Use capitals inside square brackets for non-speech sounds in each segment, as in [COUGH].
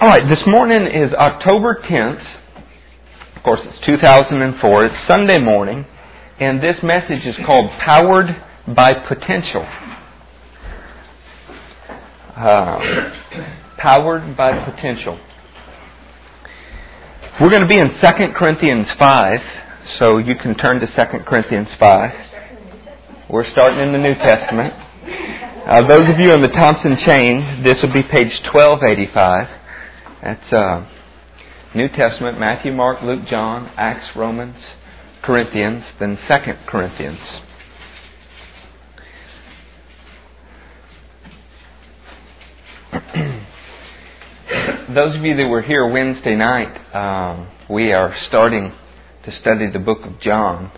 All right, this morning is October 10th. Of course, it's 2004. It's Sunday morning, and this message is called Powered by Potential. Uh, powered by Potential. We're going to be in 2 Corinthians 5, so you can turn to 2 Corinthians 5. We're starting in the New Testament. Uh, those of you in the Thompson chain, this will be page 1285. That's uh, New Testament, Matthew, Mark, Luke, John, Acts, Romans, Corinthians, then Second Corinthians. [CLEARS THROAT] Those of you that were here Wednesday night, um, we are starting to study the book of John,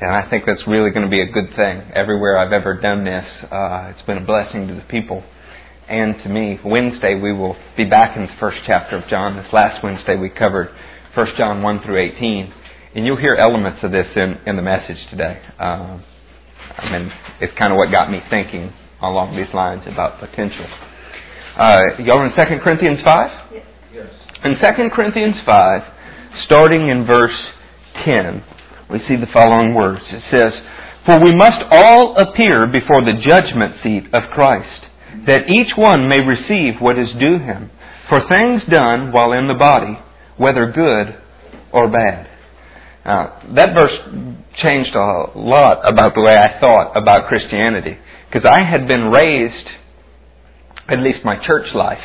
and I think that's really going to be a good thing. Everywhere I've ever done this, uh, it's been a blessing to the people and to me. Wednesday we will be back in the first chapter of John. This last Wednesday we covered 1 John 1 through 18. And you'll hear elements of this in, in the message today. Uh, I mean, it's kind of what got me thinking along these lines about potential. Uh, y'all in 2 Corinthians 5? Yes. In 2 Corinthians 5, starting in verse 10, we see the following words. It says, For we must all appear before the judgment seat of Christ that each one may receive what is due him for things done while in the body, whether good or bad. Now, that verse changed a lot about the way I thought about Christianity. Because I had been raised, at least my church life,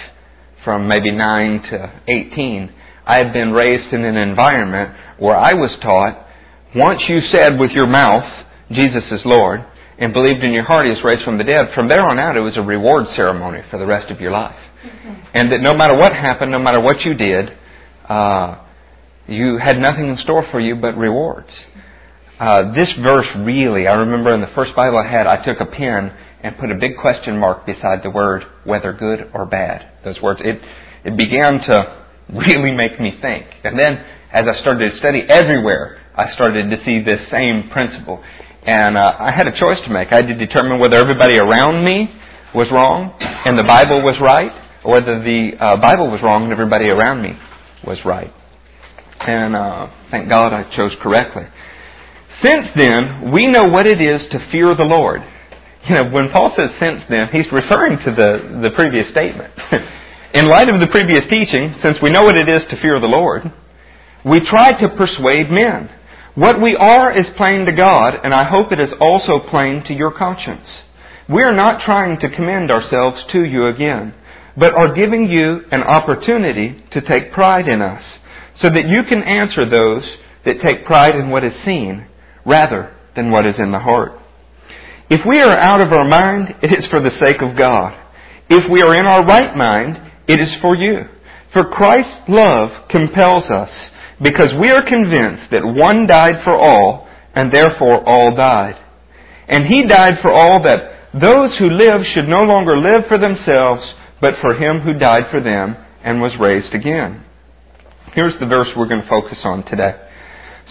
from maybe 9 to 18, I had been raised in an environment where I was taught, once you said with your mouth, Jesus is Lord, and believed in your heart he was raised from the dead, from there on out it was a reward ceremony for the rest of your life. And that no matter what happened, no matter what you did, uh, you had nothing in store for you but rewards. Uh, this verse really, I remember in the first Bible I had, I took a pen and put a big question mark beside the word whether good or bad. Those words, it, it began to really make me think. And then as I started to study everywhere, I started to see this same principle. And uh, I had a choice to make. I had to determine whether everybody around me was wrong and the Bible was right, or whether the uh, Bible was wrong and everybody around me was right. And uh, thank God I chose correctly. Since then, we know what it is to fear the Lord. You know, when Paul says since then, he's referring to the, the previous statement. [LAUGHS] In light of the previous teaching, since we know what it is to fear the Lord, we try to persuade men. What we are is plain to God, and I hope it is also plain to your conscience. We are not trying to commend ourselves to you again, but are giving you an opportunity to take pride in us, so that you can answer those that take pride in what is seen, rather than what is in the heart. If we are out of our mind, it is for the sake of God. If we are in our right mind, it is for you. For Christ's love compels us because we are convinced that one died for all, and therefore all died. And he died for all that those who live should no longer live for themselves, but for him who died for them and was raised again. Here's the verse we're going to focus on today.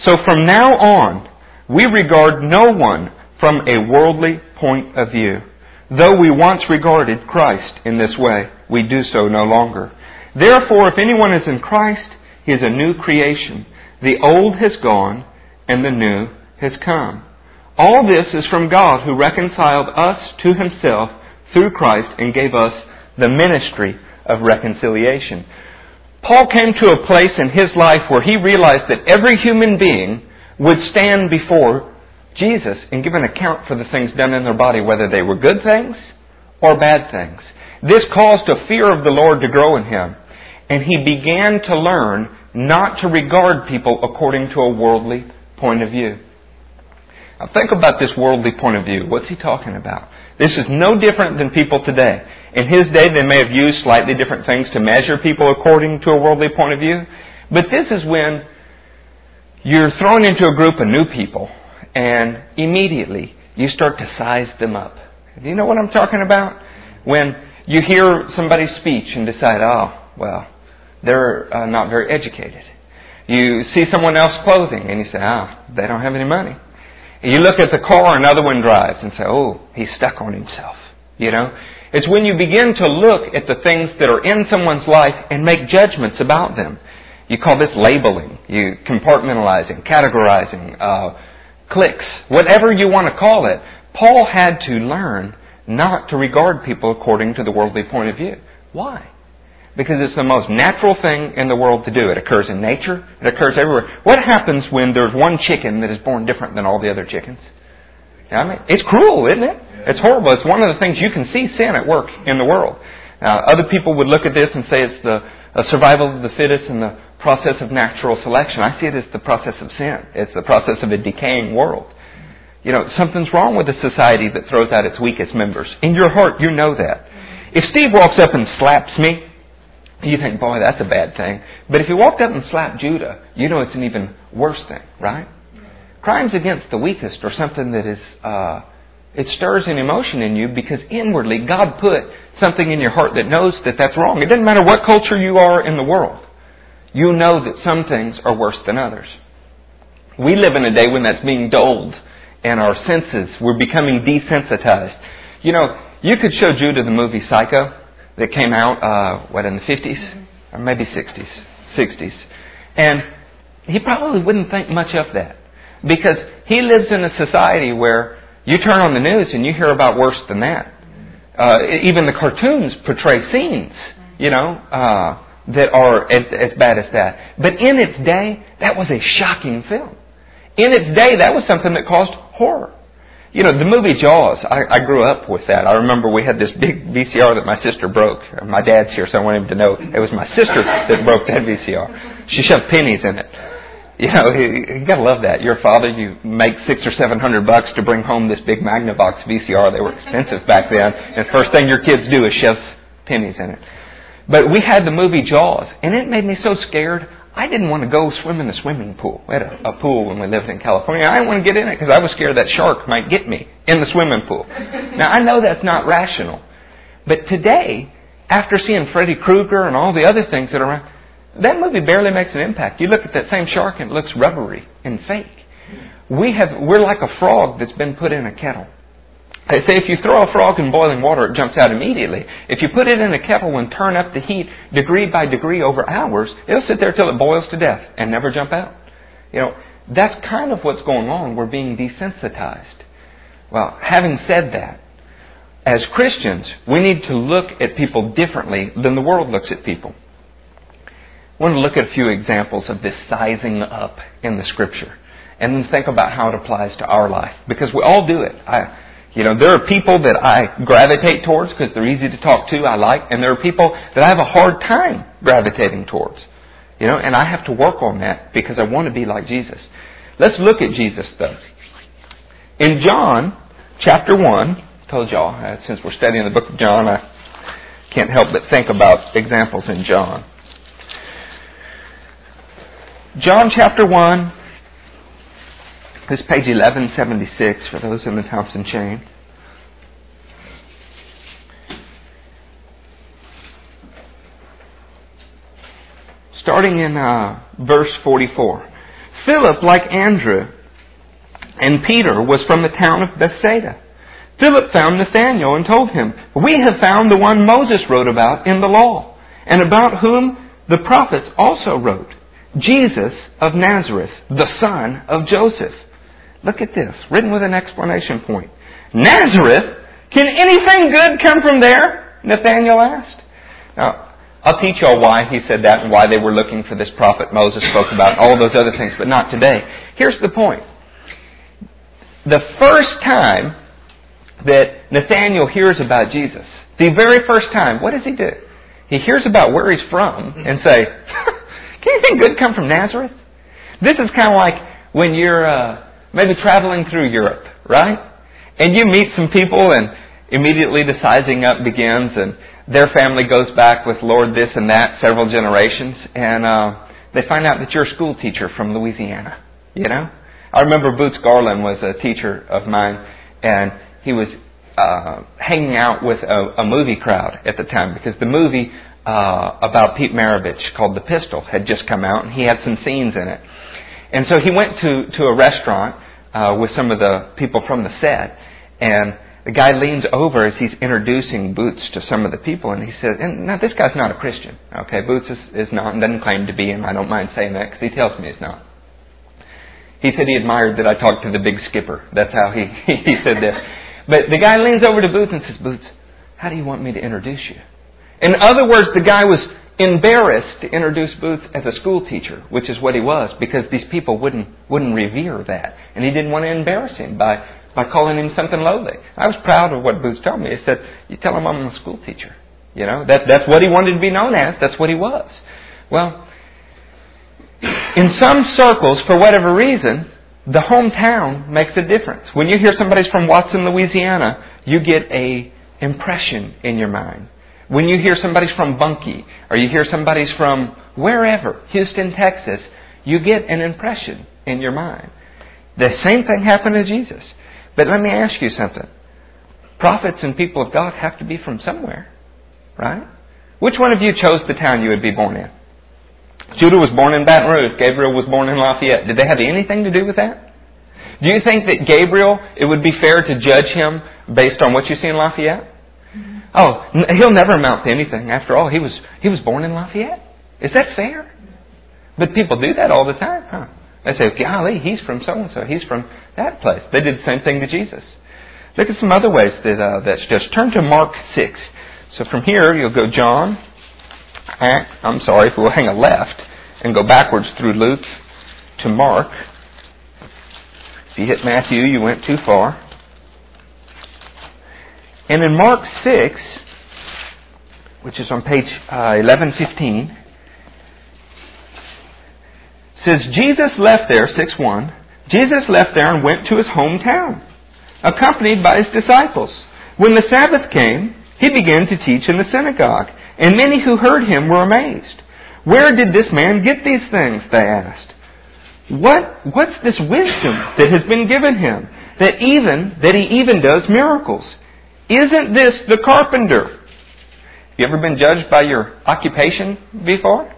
So from now on, we regard no one from a worldly point of view. Though we once regarded Christ in this way, we do so no longer. Therefore, if anyone is in Christ, he is a new creation. The old has gone and the new has come. All this is from God who reconciled us to himself through Christ and gave us the ministry of reconciliation. Paul came to a place in his life where he realized that every human being would stand before Jesus and give an account for the things done in their body, whether they were good things or bad things. This caused a fear of the Lord to grow in him, and he began to learn not to regard people according to a worldly point of view. Now think about this worldly point of view. What's he talking about? This is no different than people today. In his day, they may have used slightly different things to measure people according to a worldly point of view. But this is when you're thrown into a group of new people and immediately you start to size them up. Do you know what I'm talking about? When you hear somebody's speech and decide, oh, well, they're uh, not very educated. You see someone else clothing and you say, ah, they don't have any money. And you look at the car another one drives and say, oh, he's stuck on himself. You know? It's when you begin to look at the things that are in someone's life and make judgments about them. You call this labeling, you compartmentalizing, categorizing, uh, cliques, whatever you want to call it. Paul had to learn not to regard people according to the worldly point of view. Why? Because it's the most natural thing in the world to do. It occurs in nature. It occurs everywhere. What happens when there's one chicken that is born different than all the other chickens? I mean, it's cruel, isn't it? It's horrible. It's one of the things you can see sin at work in the world. Now, other people would look at this and say it's the survival of the fittest and the process of natural selection. I see it as the process of sin. It's the process of a decaying world. You know, something's wrong with a society that throws out its weakest members. In your heart, you know that. If Steve walks up and slaps me, you think, boy, that's a bad thing. But if he walked up and slapped Judah, you know it's an even worse thing, right? Crimes against the weakest are something that is, uh, it stirs an emotion in you because inwardly God put something in your heart that knows that that's wrong. It doesn't matter what culture you are in the world. You know that some things are worse than others. We live in a day when that's being dulled and our senses, we're becoming desensitized. You know, you could show Judah the movie Psycho that came out, uh, what, in the 50s? Or maybe 60s. 60s. And he probably wouldn't think much of that. Because he lives in a society where you turn on the news and you hear about worse than that. Uh, even the cartoons portray scenes, you know, uh, that are as, as bad as that. But in its day, that was a shocking film. In its day, that was something that caused horror. You know, the movie Jaws, I, I grew up with that. I remember we had this big VCR that my sister broke. My dad's here, so I want him to know it was my sister that broke that VCR. She shoved pennies in it. You know, you, you gotta love that. Your father, you make six or seven hundred bucks to bring home this big Magnavox VCR. They were expensive back then. And first thing your kids do is shove pennies in it. But we had the movie Jaws, and it made me so scared. I didn't want to go swim in the swimming pool. We had a, a pool when we lived in California. I didn't want to get in it because I was scared that shark might get me in the swimming pool. [LAUGHS] Now, I know that's not rational. But today, after seeing Freddy Krueger and all the other things that are around, that movie barely makes an impact. You look at that same shark and it looks rubbery and fake. We have, we're like a frog that's been put in a kettle. They say if you throw a frog in boiling water, it jumps out immediately. If you put it in a kettle and turn up the heat degree by degree over hours, it'll sit there till it boils to death and never jump out. You know, that's kind of what's going on. We're being desensitized. Well, having said that, as Christians, we need to look at people differently than the world looks at people. I want to look at a few examples of this sizing up in the Scripture and then think about how it applies to our life because we all do it. I, you know, there are people that I gravitate towards because they're easy to talk to, I like, and there are people that I have a hard time gravitating towards. You know, and I have to work on that because I want to be like Jesus. Let's look at Jesus though. In John chapter 1, I told y'all, uh, since we're studying the book of John, I can't help but think about examples in John. John chapter 1, this is page 1176 for those in the Thompson chain. Starting in uh, verse 44. Philip, like Andrew and Peter, was from the town of Bethsaida. Philip found Nathanael and told him, We have found the one Moses wrote about in the law, and about whom the prophets also wrote, Jesus of Nazareth, the son of Joseph. Look at this, written with an explanation point. Nazareth? Can anything good come from there? Nathanael asked. Now, I'll teach y'all why he said that and why they were looking for this prophet Moses spoke about, all those other things, but not today. Here's the point. The first time that Nathanael hears about Jesus, the very first time, what does he do? He hears about where he's from and say, [LAUGHS] "Can anything good come from Nazareth?" This is kind of like when you're uh, maybe traveling through Europe, right? And you meet some people and immediately the sizing up begins and their family goes back with Lord this and that several generations and uh, they find out that you're a school teacher from Louisiana, you know? I remember Boots Garland was a teacher of mine and he was uh, hanging out with a, a movie crowd at the time because the movie uh, about Pete Maravich called The Pistol had just come out and he had some scenes in it. And so he went to, to a restaurant uh, with some of the people from the set, and the guy leans over as he's introducing Boots to some of the people, and he says, and now this guy's not a Christian, okay? Boots is, is not, and doesn't claim to be, and I don't mind saying that because he tells me he's not. He said he admired that I talked to the big skipper. That's how he, [LAUGHS] he said this. But the guy leans over to Boots and says, Boots, how do you want me to introduce you? In other words, the guy was embarrassed to introduce Boots as a school teacher, which is what he was, because these people wouldn't wouldn't revere that, and he didn't want to embarrass him by by calling him something lowly. I was proud of what Boots told me. He said, "You tell him I'm a school teacher." You know, that that's what he wanted to be known as. That's what he was. Well, in some circles, for whatever reason, the hometown makes a difference. When you hear somebody's from Watson, Louisiana, you get a impression in your mind. When you hear somebody's from Bunkie, or you hear somebody's from wherever, Houston, Texas, you get an impression in your mind. The same thing happened to Jesus. But let me ask you something. Prophets and people of God have to be from somewhere, right? Which one of you chose the town you would be born in? Judah was born in Baton Rouge. Gabriel was born in Lafayette. Did they have anything to do with that? Do you think that Gabriel, it would be fair to judge him based on what you see in Lafayette? Oh, he'll never amount to anything. After all, he was he was born in Lafayette. Is that fair? But people do that all the time, huh? They say, golly, he's from so and so. He's from that place. They did the same thing to Jesus. Look at some other ways that uh, that's just. Turn to Mark 6. So from here, you'll go John, I'm sorry, if we'll hang a left and go backwards through Luke to Mark. If you hit Matthew, you went too far. And in Mark 6, which is on page uh, 1115, says Jesus left there, 6 1. Jesus left there and went to his hometown, accompanied by his disciples. When the Sabbath came, he began to teach in the synagogue, and many who heard him were amazed. Where did this man get these things? They asked. What, what's this wisdom that has been given him? That even, that he even does miracles. Isn't this the carpenter? Have you ever been judged by your occupation before?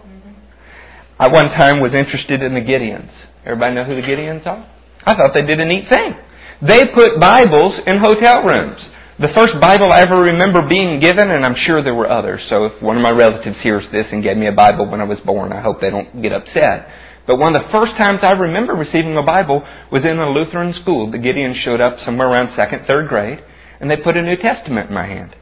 I one time was interested in the Gideons. Everybody know who the Gideons are? I thought they did a neat thing. They put Bibles in hotel rooms. The first Bible I ever remember being given, and I'm sure there were others, so if one of my relatives hears this and gave me a Bible when I was born, I hope they don't get upset. But one of the first times I remember receiving a Bible was in a Lutheran school. The Gideons showed up somewhere around second, third grade and they put a New Testament in my hand.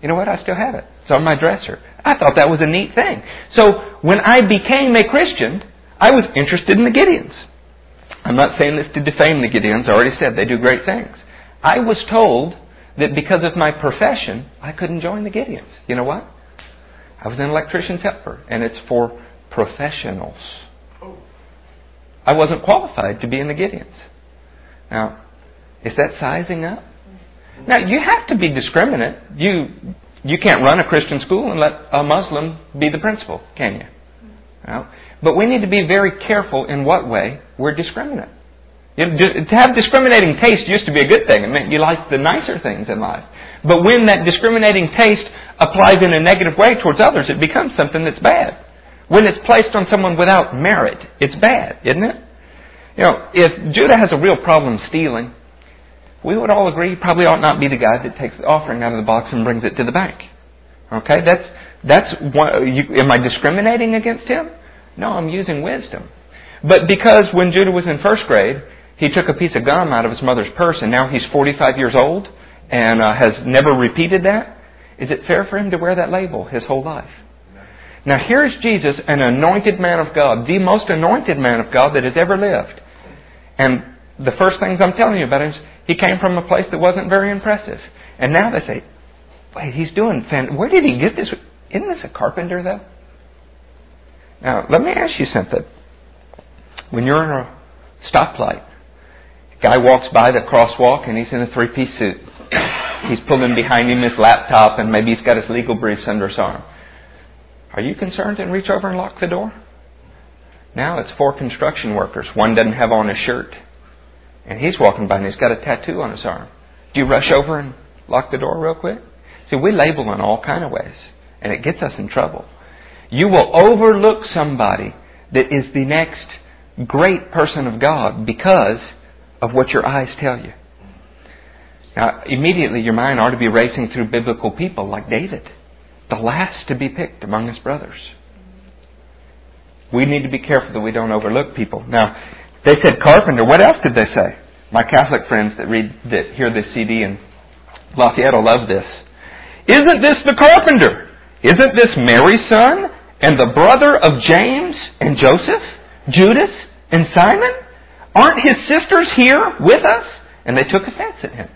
You know what? I still have it. It's on my dresser. I thought that was a neat thing. So when I became a Christian, I was interested in the Gideons. I'm not saying this to defame the Gideons. I already said they do great things. I was told that because of my profession, I couldn't join the Gideons. You know what? I was an electrician's helper, and it's for professionals. I wasn't qualified to be in the Gideons. Now, is that sizing up? Now, you have to be discriminate. You, you can't run a Christian school and let a Muslim be the principal, can you? But we need to be very careful in what way we're discriminate. You know, to have discriminating taste used to be a good thing. It meant you liked the nicer things in life. But when that discriminating taste applies in a negative way towards others, it becomes something that's bad. When it's placed on someone without merit, it's bad, isn't it? You know, if Judah has a real problem stealing, we would all agree probably ought not be the guy that takes the offering out of the box and brings it to the bank. Okay, that's that's one, you, am I discriminating against him? No, I'm using wisdom. But because when Judah was in first grade, he took a piece of gum out of his mother's purse, and now he's 45 years old and uh, has never repeated that. Is it fair for him to wear that label his whole life? Now here's Jesus, an anointed man of God, the most anointed man of God that has ever lived. And the first things I'm telling you about him is he came from a place that wasn't very impressive. And now they say, wait, he's doing, fan- where did he get this? Isn't this a carpenter, though? Now, let me ask you something. When you're in a stoplight, a guy walks by the crosswalk and he's in a three piece suit. He's pulling behind him his laptop and maybe he's got his legal briefs under his arm. Are you concerned and reach over and lock the door? Now it's four construction workers. One doesn't have on a shirt. And he's walking by and he's got a tattoo on his arm. Do you rush over and lock the door real quick? See, we label in all kind of ways, and it gets us in trouble. You will overlook somebody that is the next great person of God because of what your eyes tell you. Now, immediately your mind ought to be racing through biblical people like David, the last to be picked among his brothers. We need to be careful that we don't overlook people. Now, they said carpenter. What else did they say? My Catholic friends that read that hear this CD in Lafayette will love this. Isn't this the carpenter? Isn't this Mary's son and the brother of James and Joseph, Judas and Simon? Aren't his sisters here with us? And they took offense at him.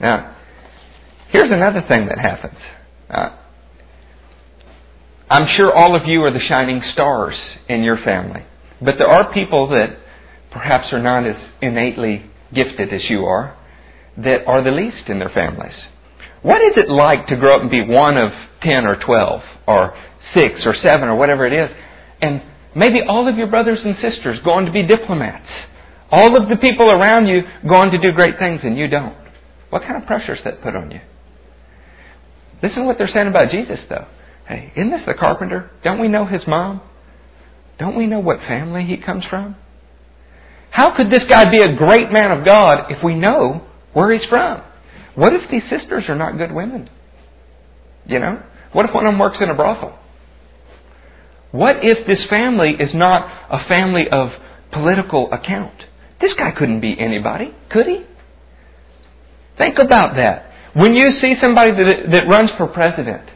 Now, here's another thing that happens. Uh, I'm sure all of you are the shining stars in your family. But there are people that perhaps are not as innately gifted as you are that are the least in their families. What is it like to grow up and be one of 10 or 12 or 6 or 7 or whatever it is? And maybe all of your brothers and sisters go on to be diplomats. All of the people around you go on to do great things and you don't. What kind of pressure is that put on you? Listen to what they're saying about Jesus, though. Hey, isn't this the carpenter? Don't we know his mom? Don't we know what family he comes from? How could this guy be a great man of God if we know where he's from? What if these sisters are not good women? You know? What if one of them works in a brothel? What if this family is not a family of political account? This guy couldn't be anybody, could he? Think about that. When you see somebody that, that runs for president,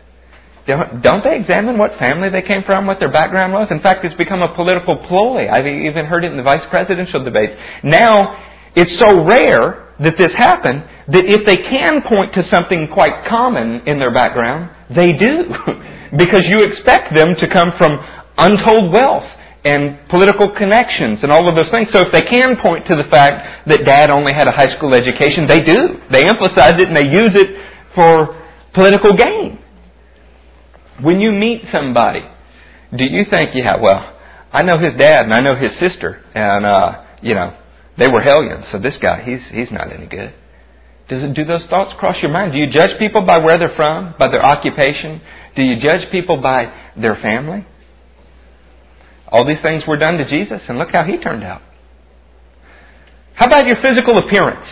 don't they examine what family they came from, what their background was? In fact, it's become a political ploy. I've even heard it in the vice presidential debates. Now, it's so rare that this happened that if they can point to something quite common in their background, they do. [LAUGHS] because you expect them to come from untold wealth and political connections and all of those things. So if they can point to the fact that dad only had a high school education, they do. They emphasize it and they use it for political gain. When you meet somebody, do you think, yeah, well, I know his dad and I know his sister and, uh, you know, they were hellions, so this guy, he's, he's not any good. Does it, do those thoughts cross your mind? Do you judge people by where they're from, by their occupation? Do you judge people by their family? All these things were done to Jesus, and look how he turned out. How about your physical appearance?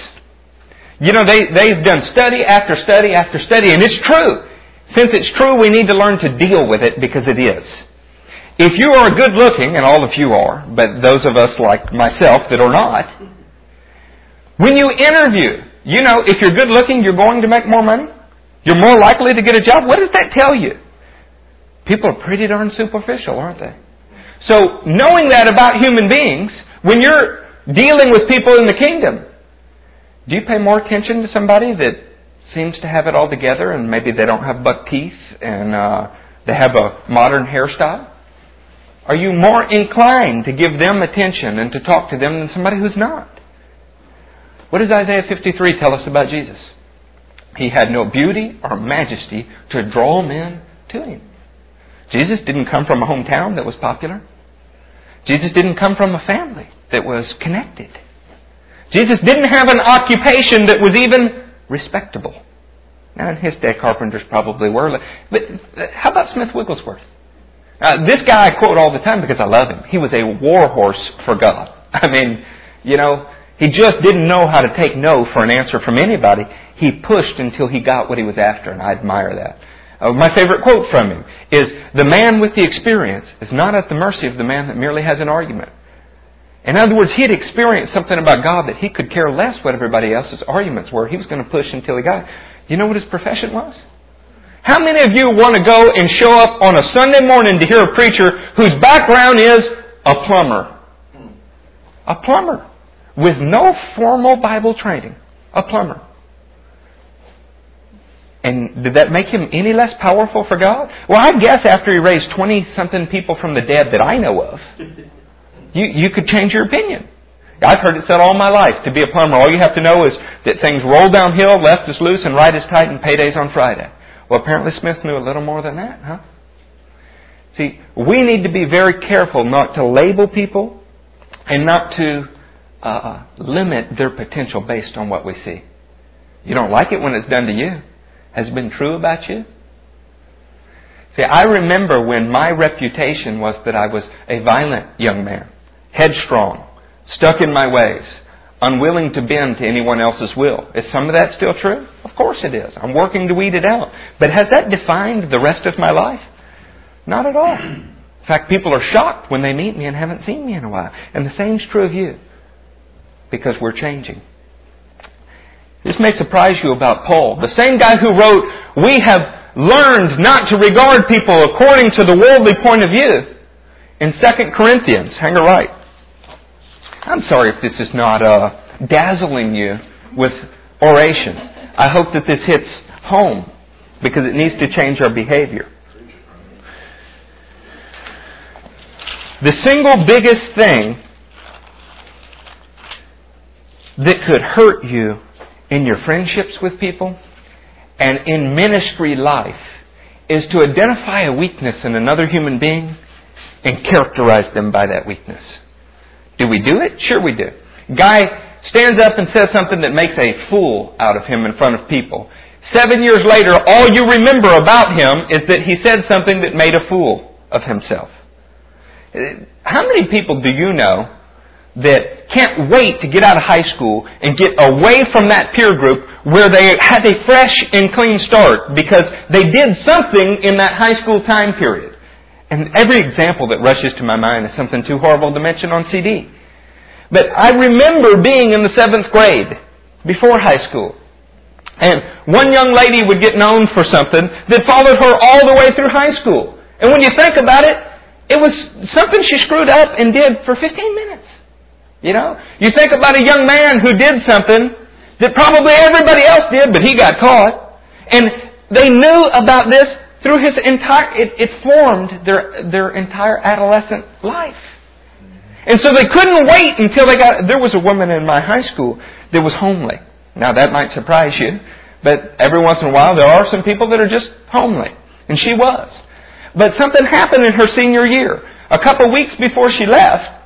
You know, they, they've done study after study after study, and it's true. Since it's true, we need to learn to deal with it because it is. If you are good looking, and all of you are, but those of us like myself that are not, when you interview, you know, if you're good looking, you're going to make more money. You're more likely to get a job. What does that tell you? People are pretty darn superficial, aren't they? So, knowing that about human beings, when you're dealing with people in the kingdom, do you pay more attention to somebody that seems to have it all together and maybe they don't have buck teeth and uh, they have a modern hairstyle? Are you more inclined to give them attention and to talk to them than somebody who's not? What does Isaiah 53 tell us about Jesus? He had no beauty or majesty to draw men to him. Jesus didn't come from a hometown that was popular. Jesus didn't come from a family that was connected. Jesus didn't have an occupation that was even respectable. Now, in his day, carpenters probably were. But how about Smith Wigglesworth? Uh, this guy I quote all the time because I love him. He was a warhorse for God. I mean, you know, he just didn't know how to take no for an answer from anybody. He pushed until he got what he was after, and I admire that. Uh, my favorite quote from him is, The man with the experience is not at the mercy of the man that merely has an argument. In other words, he had experienced something about God that he could care less what everybody else's arguments were. He was going to push until he got it. You know what his profession was? How many of you want to go and show up on a Sunday morning to hear a preacher whose background is a plumber? A plumber. With no formal Bible training. A plumber. And did that make him any less powerful for God? Well, I guess after he raised 20 something people from the dead that I know of, you, you could change your opinion. I've heard it said all my life to be a plumber, all you have to know is that things roll downhill, left is loose, and right is tight, and payday's on Friday. Well, apparently Smith knew a little more than that, huh? See, we need to be very careful not to label people and not to uh, limit their potential based on what we see. You don't like it when it's done to you has it been true about you? See, I remember when my reputation was that I was a violent young man, headstrong, stuck in my ways, unwilling to bend to anyone else's will. Is some of that still true? Of course it is. I'm working to weed it out. But has that defined the rest of my life? Not at all. In fact, people are shocked when they meet me and haven't seen me in a while. And the same's true of you. Because we're changing. This may surprise you about Paul. The same guy who wrote, We have learned not to regard people according to the worldly point of view. In 2 Corinthians, hang a right. I'm sorry if this is not uh, dazzling you with oration. I hope that this hits home because it needs to change our behavior. The single biggest thing that could hurt you in your friendships with people and in ministry life is to identify a weakness in another human being and characterize them by that weakness. Do we do it? Sure we do. Guy stands up and says something that makes a fool out of him in front of people. Seven years later, all you remember about him is that he said something that made a fool of himself. How many people do you know that can't wait to get out of high school and get away from that peer group where they had a fresh and clean start because they did something in that high school time period? And every example that rushes to my mind is something too horrible to mention on CD. But I remember being in the seventh grade before high school. And one young lady would get known for something that followed her all the way through high school. And when you think about it, it was something she screwed up and did for 15 minutes. You know? You think about a young man who did something that probably everybody else did, but he got caught. And they knew about this through his entire, it, it formed their, their entire adolescent life. And so they couldn't wait until they got, there was a woman in my high school that was homely. Now that might surprise you, but every once in a while there are some people that are just homely. And she was. But something happened in her senior year. A couple weeks before she left,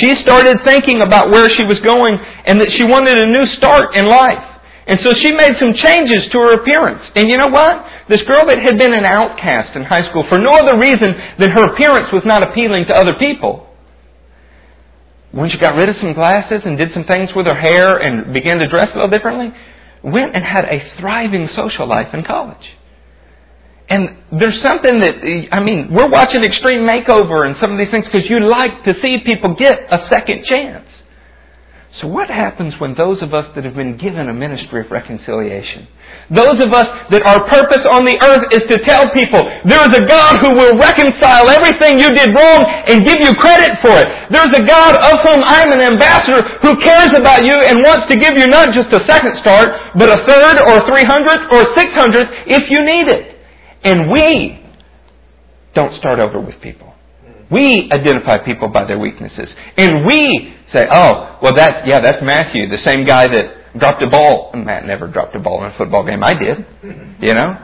she started thinking about where she was going and that she wanted a new start in life. And so she made some changes to her appearance. And you know what? This girl that had been an outcast in high school for no other reason than her appearance was not appealing to other people. When she got rid of some glasses and did some things with her hair and began to dress a little differently, went and had a thriving social life in college. And there's something that, I mean, we're watching Extreme Makeover and some of these things because you like to see people get a second chance. So what happens when those of us that have been given a ministry of reconciliation, those of us that our purpose on the earth is to tell people there is a God who will reconcile everything you did wrong and give you credit for it. There's a God of whom I'm an ambassador who cares about you and wants to give you not just a second start, but a third or three hundredth or six hundredth if you need it. And we don't start over with people. We identify people by their weaknesses. And we say, oh, well that's, yeah, that's Matthew, the same guy that dropped a ball. Matt never dropped a ball in a football game. I did. You know?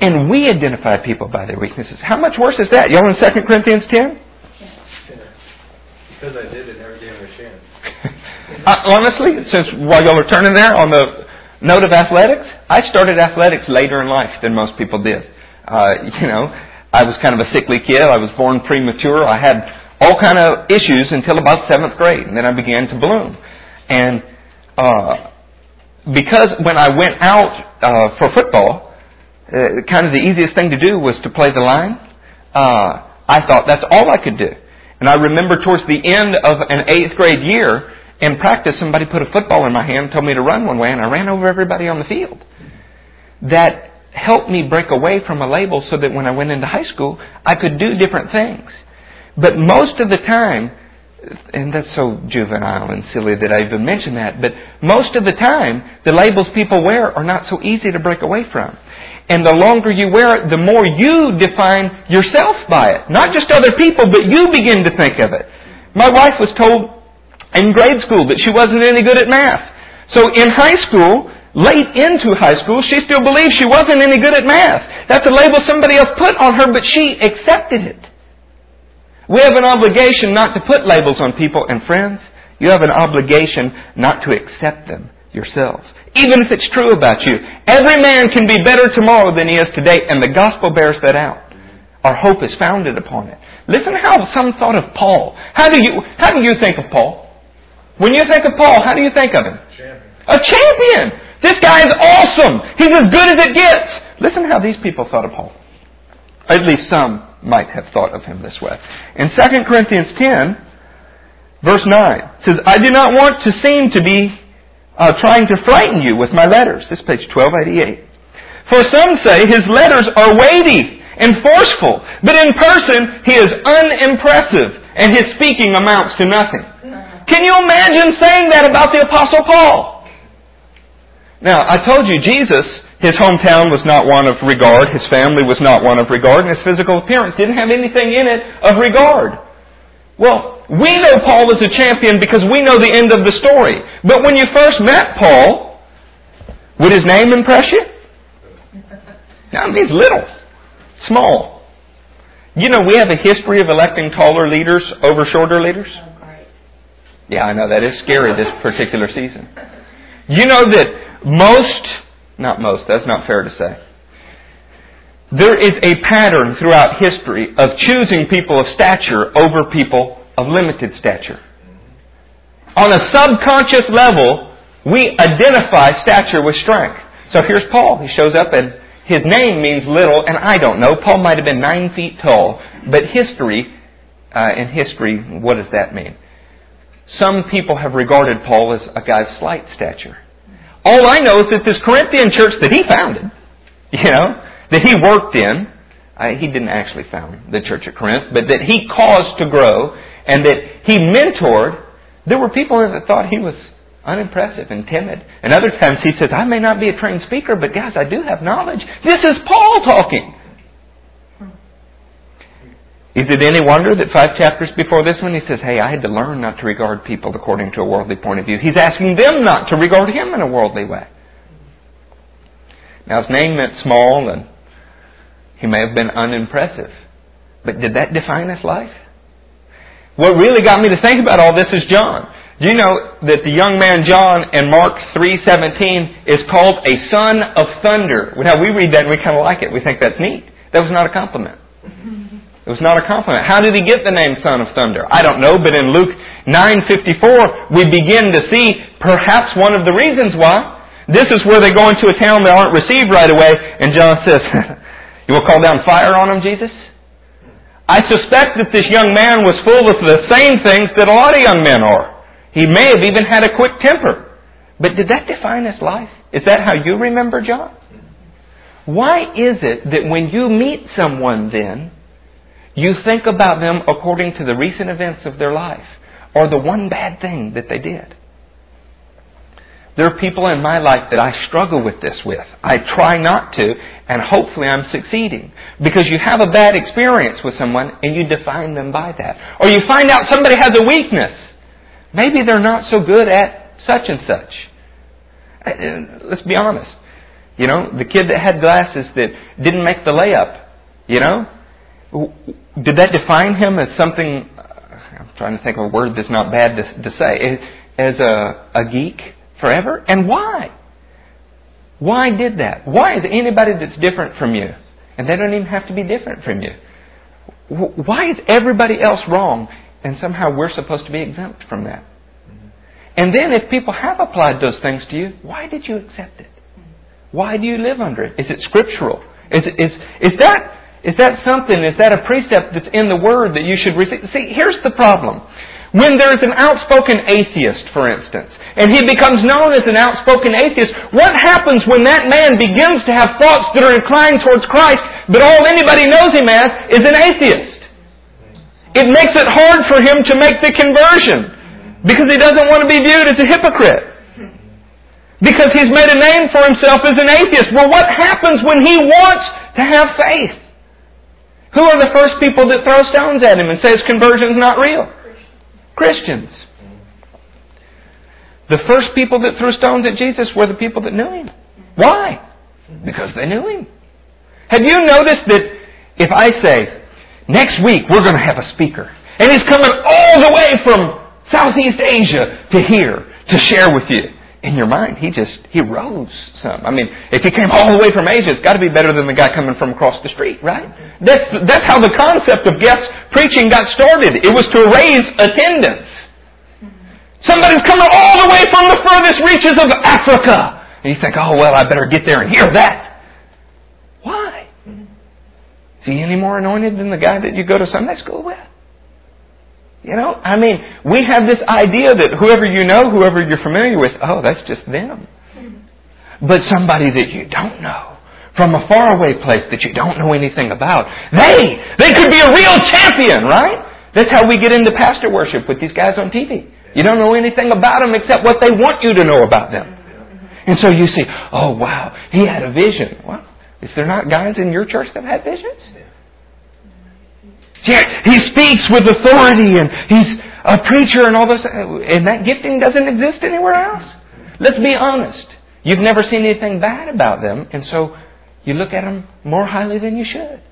And we identify people by their weaknesses. How much worse is that? Y'all in 2 Corinthians 10? Because I did it, gave him a chance. [LAUGHS] uh, honestly, since while y'all are turning there on the note of athletics, I started athletics later in life than most people did. Uh, you know, I was kind of a sickly kid. I was born premature. I had all kind of issues until about seventh grade, and then I began to bloom. And uh, because when I went out uh, for football, uh, kind of the easiest thing to do was to play the line. Uh, I thought that's all I could do. And I remember towards the end of an eighth grade year in practice, somebody put a football in my hand, told me to run one way, and I ran over everybody on the field. That helped me break away from a label so that when I went into high school, I could do different things. But most of the time, and that's so juvenile and silly that I even mention that, but most of the time, the labels people wear are not so easy to break away from. And the longer you wear it, the more you define yourself by it. Not just other people, but you begin to think of it. My wife was told in grade school that she wasn't any good at math. So in high school, late into high school, she still believed she wasn't any good at math. That's a label somebody else put on her, but she accepted it. We have an obligation not to put labels on people, and friends, you have an obligation not to accept them yourselves. Even if it's true about you. Every man can be better tomorrow than he is today, and the gospel bears that out. Our hope is founded upon it. Listen how some thought of Paul. How do you, how do you think of Paul? When you think of Paul, how do you think of him? Champion. A champion! This guy is awesome! He's as good as it gets! Listen how these people thought of Paul. At least some might have thought of him this way. In 2 Corinthians 10, verse 9, says, I do not want to seem to be uh, trying to frighten you with my letters. This page 1288. For some say his letters are weighty and forceful, but in person he is unimpressive and his speaking amounts to nothing. Can you imagine saying that about the Apostle Paul? Now, I told you Jesus, his hometown was not one of regard, his family was not one of regard, and his physical appearance didn't have anything in it of regard. Well, we know Paul is a champion because we know the end of the story. But when you first met Paul, would his name impress you? Now, he's little, small. You know, we have a history of electing taller leaders over shorter leaders. Oh, yeah, I know that is scary this particular season. You know that most, not most, that's not fair to say. There is a pattern throughout history of choosing people of stature over people of limited stature. On a subconscious level, we identify stature with strength. So here's Paul. He shows up and his name means little, and I don't know. Paul might have been nine feet tall, but history, uh, in history, what does that mean? Some people have regarded Paul as a guy of slight stature. All I know is that this Corinthian church that he founded, you know, that he worked in, uh, he didn't actually found the church at Corinth, but that he caused to grow and that he mentored, there were people that thought he was unimpressive and timid. And other times he says, I may not be a trained speaker, but guys, I do have knowledge. This is Paul talking. Is it any wonder that five chapters before this one he says, Hey, I had to learn not to regard people according to a worldly point of view. He's asking them not to regard him in a worldly way. Now his name meant small and he may have been unimpressive. But did that define his life? What really got me to think about all this is John. Do you know that the young man John in Mark 3.17 is called a son of thunder? Now we read that and we kind of like it. We think that's neat. That was not a compliment. It was not a compliment. How did he get the name Son of Thunder? I don't know, but in Luke 9:54 we begin to see perhaps one of the reasons why. This is where they go into a town they aren't received right away, and John says, [LAUGHS] "You will call down fire on them, Jesus." I suspect that this young man was full of the same things that a lot of young men are. He may have even had a quick temper. But did that define his life? Is that how you remember John? Why is it that when you meet someone then, you think about them according to the recent events of their life or the one bad thing that they did. There are people in my life that I struggle with this with. I try not to, and hopefully I'm succeeding. Because you have a bad experience with someone and you define them by that. Or you find out somebody has a weakness. Maybe they're not so good at such and such. Let's be honest. You know, the kid that had glasses that didn't make the layup, you know, did that define him as something? I'm trying to think of a word that's not bad to, to say. As a, a geek forever, and why? Why did that? Why is anybody that's different from you, and they don't even have to be different from you? Why is everybody else wrong, and somehow we're supposed to be exempt from that? Mm-hmm. And then, if people have applied those things to you, why did you accept it? Why do you live under it? Is it scriptural? Is, is, is that is that something, is that a precept that's in the Word that you should receive? See, here's the problem. When there's an outspoken atheist, for instance, and he becomes known as an outspoken atheist, what happens when that man begins to have thoughts that are inclined towards Christ, but all anybody knows him as is an atheist? It makes it hard for him to make the conversion because he doesn't want to be viewed as a hypocrite. Because he's made a name for himself as an atheist. Well, what happens when he wants to have faith? Who are the first people that throw stones at him and says conversion's not real? Christians. The first people that threw stones at Jesus were the people that knew him. Why? Because they knew him. Have you noticed that if I say, next week we're going to have a speaker, and he's coming all the way from Southeast Asia to here to share with you, in your mind, he just, he rose some. I mean, if he came all the way from Asia, it's got to be better than the guy coming from across the street, right? That's, that's how the concept of guest preaching got started. It was to raise attendance. Somebody's coming all the way from the furthest reaches of Africa. And you think, oh, well, I better get there and hear that. Why? Is he any more anointed than the guy that you go to Sunday school with? You know, I mean, we have this idea that whoever you know, whoever you're familiar with, oh, that's just them. But somebody that you don't know, from a faraway place that you don't know anything about, they, they could be a real champion, right? That's how we get into pastor worship with these guys on TV. You don't know anything about them except what they want you to know about them. And so you see, oh wow, he had a vision. Well, is there not guys in your church that have visions? He speaks with authority and he's a preacher and all this, and that gifting doesn't exist anywhere else. Let's be honest. You've never seen anything bad about them, and so you look at them more highly than you should.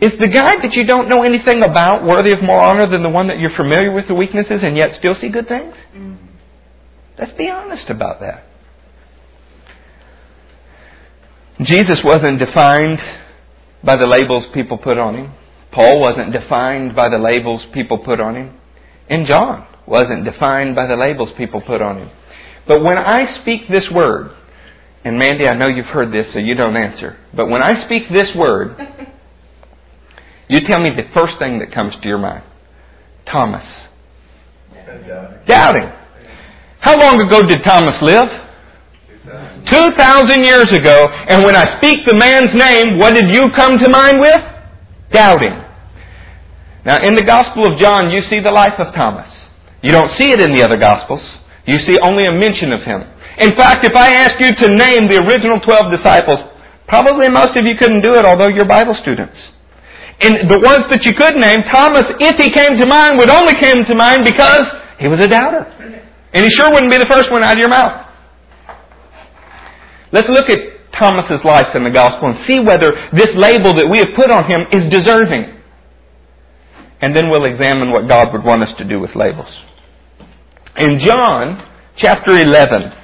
Is the guy that you don't know anything about worthy of more honor than the one that you're familiar with the weaknesses and yet still see good things? Let's be honest about that. Jesus wasn't defined by the labels people put on him. Paul wasn't defined by the labels people put on him. And John wasn't defined by the labels people put on him. But when I speak this word, and Mandy, I know you've heard this, so you don't answer. But when I speak this word, [LAUGHS] you tell me the first thing that comes to your mind. Thomas. Doubting. How long ago did Thomas live? 2,000 years ago, and when I speak the man's name, what did you come to mind with? Doubting. Now, in the Gospel of John, you see the life of Thomas. You don't see it in the other Gospels. You see only a mention of him. In fact, if I asked you to name the original 12 disciples, probably most of you couldn't do it, although you're Bible students. And the ones that you could name, Thomas, if he came to mind, would only come to mind because he was a doubter. And he sure wouldn't be the first one out of your mouth. Let's look at Thomas's life in the gospel and see whether this label that we have put on him is deserving. And then we'll examine what God would want us to do with labels. In John chapter 11,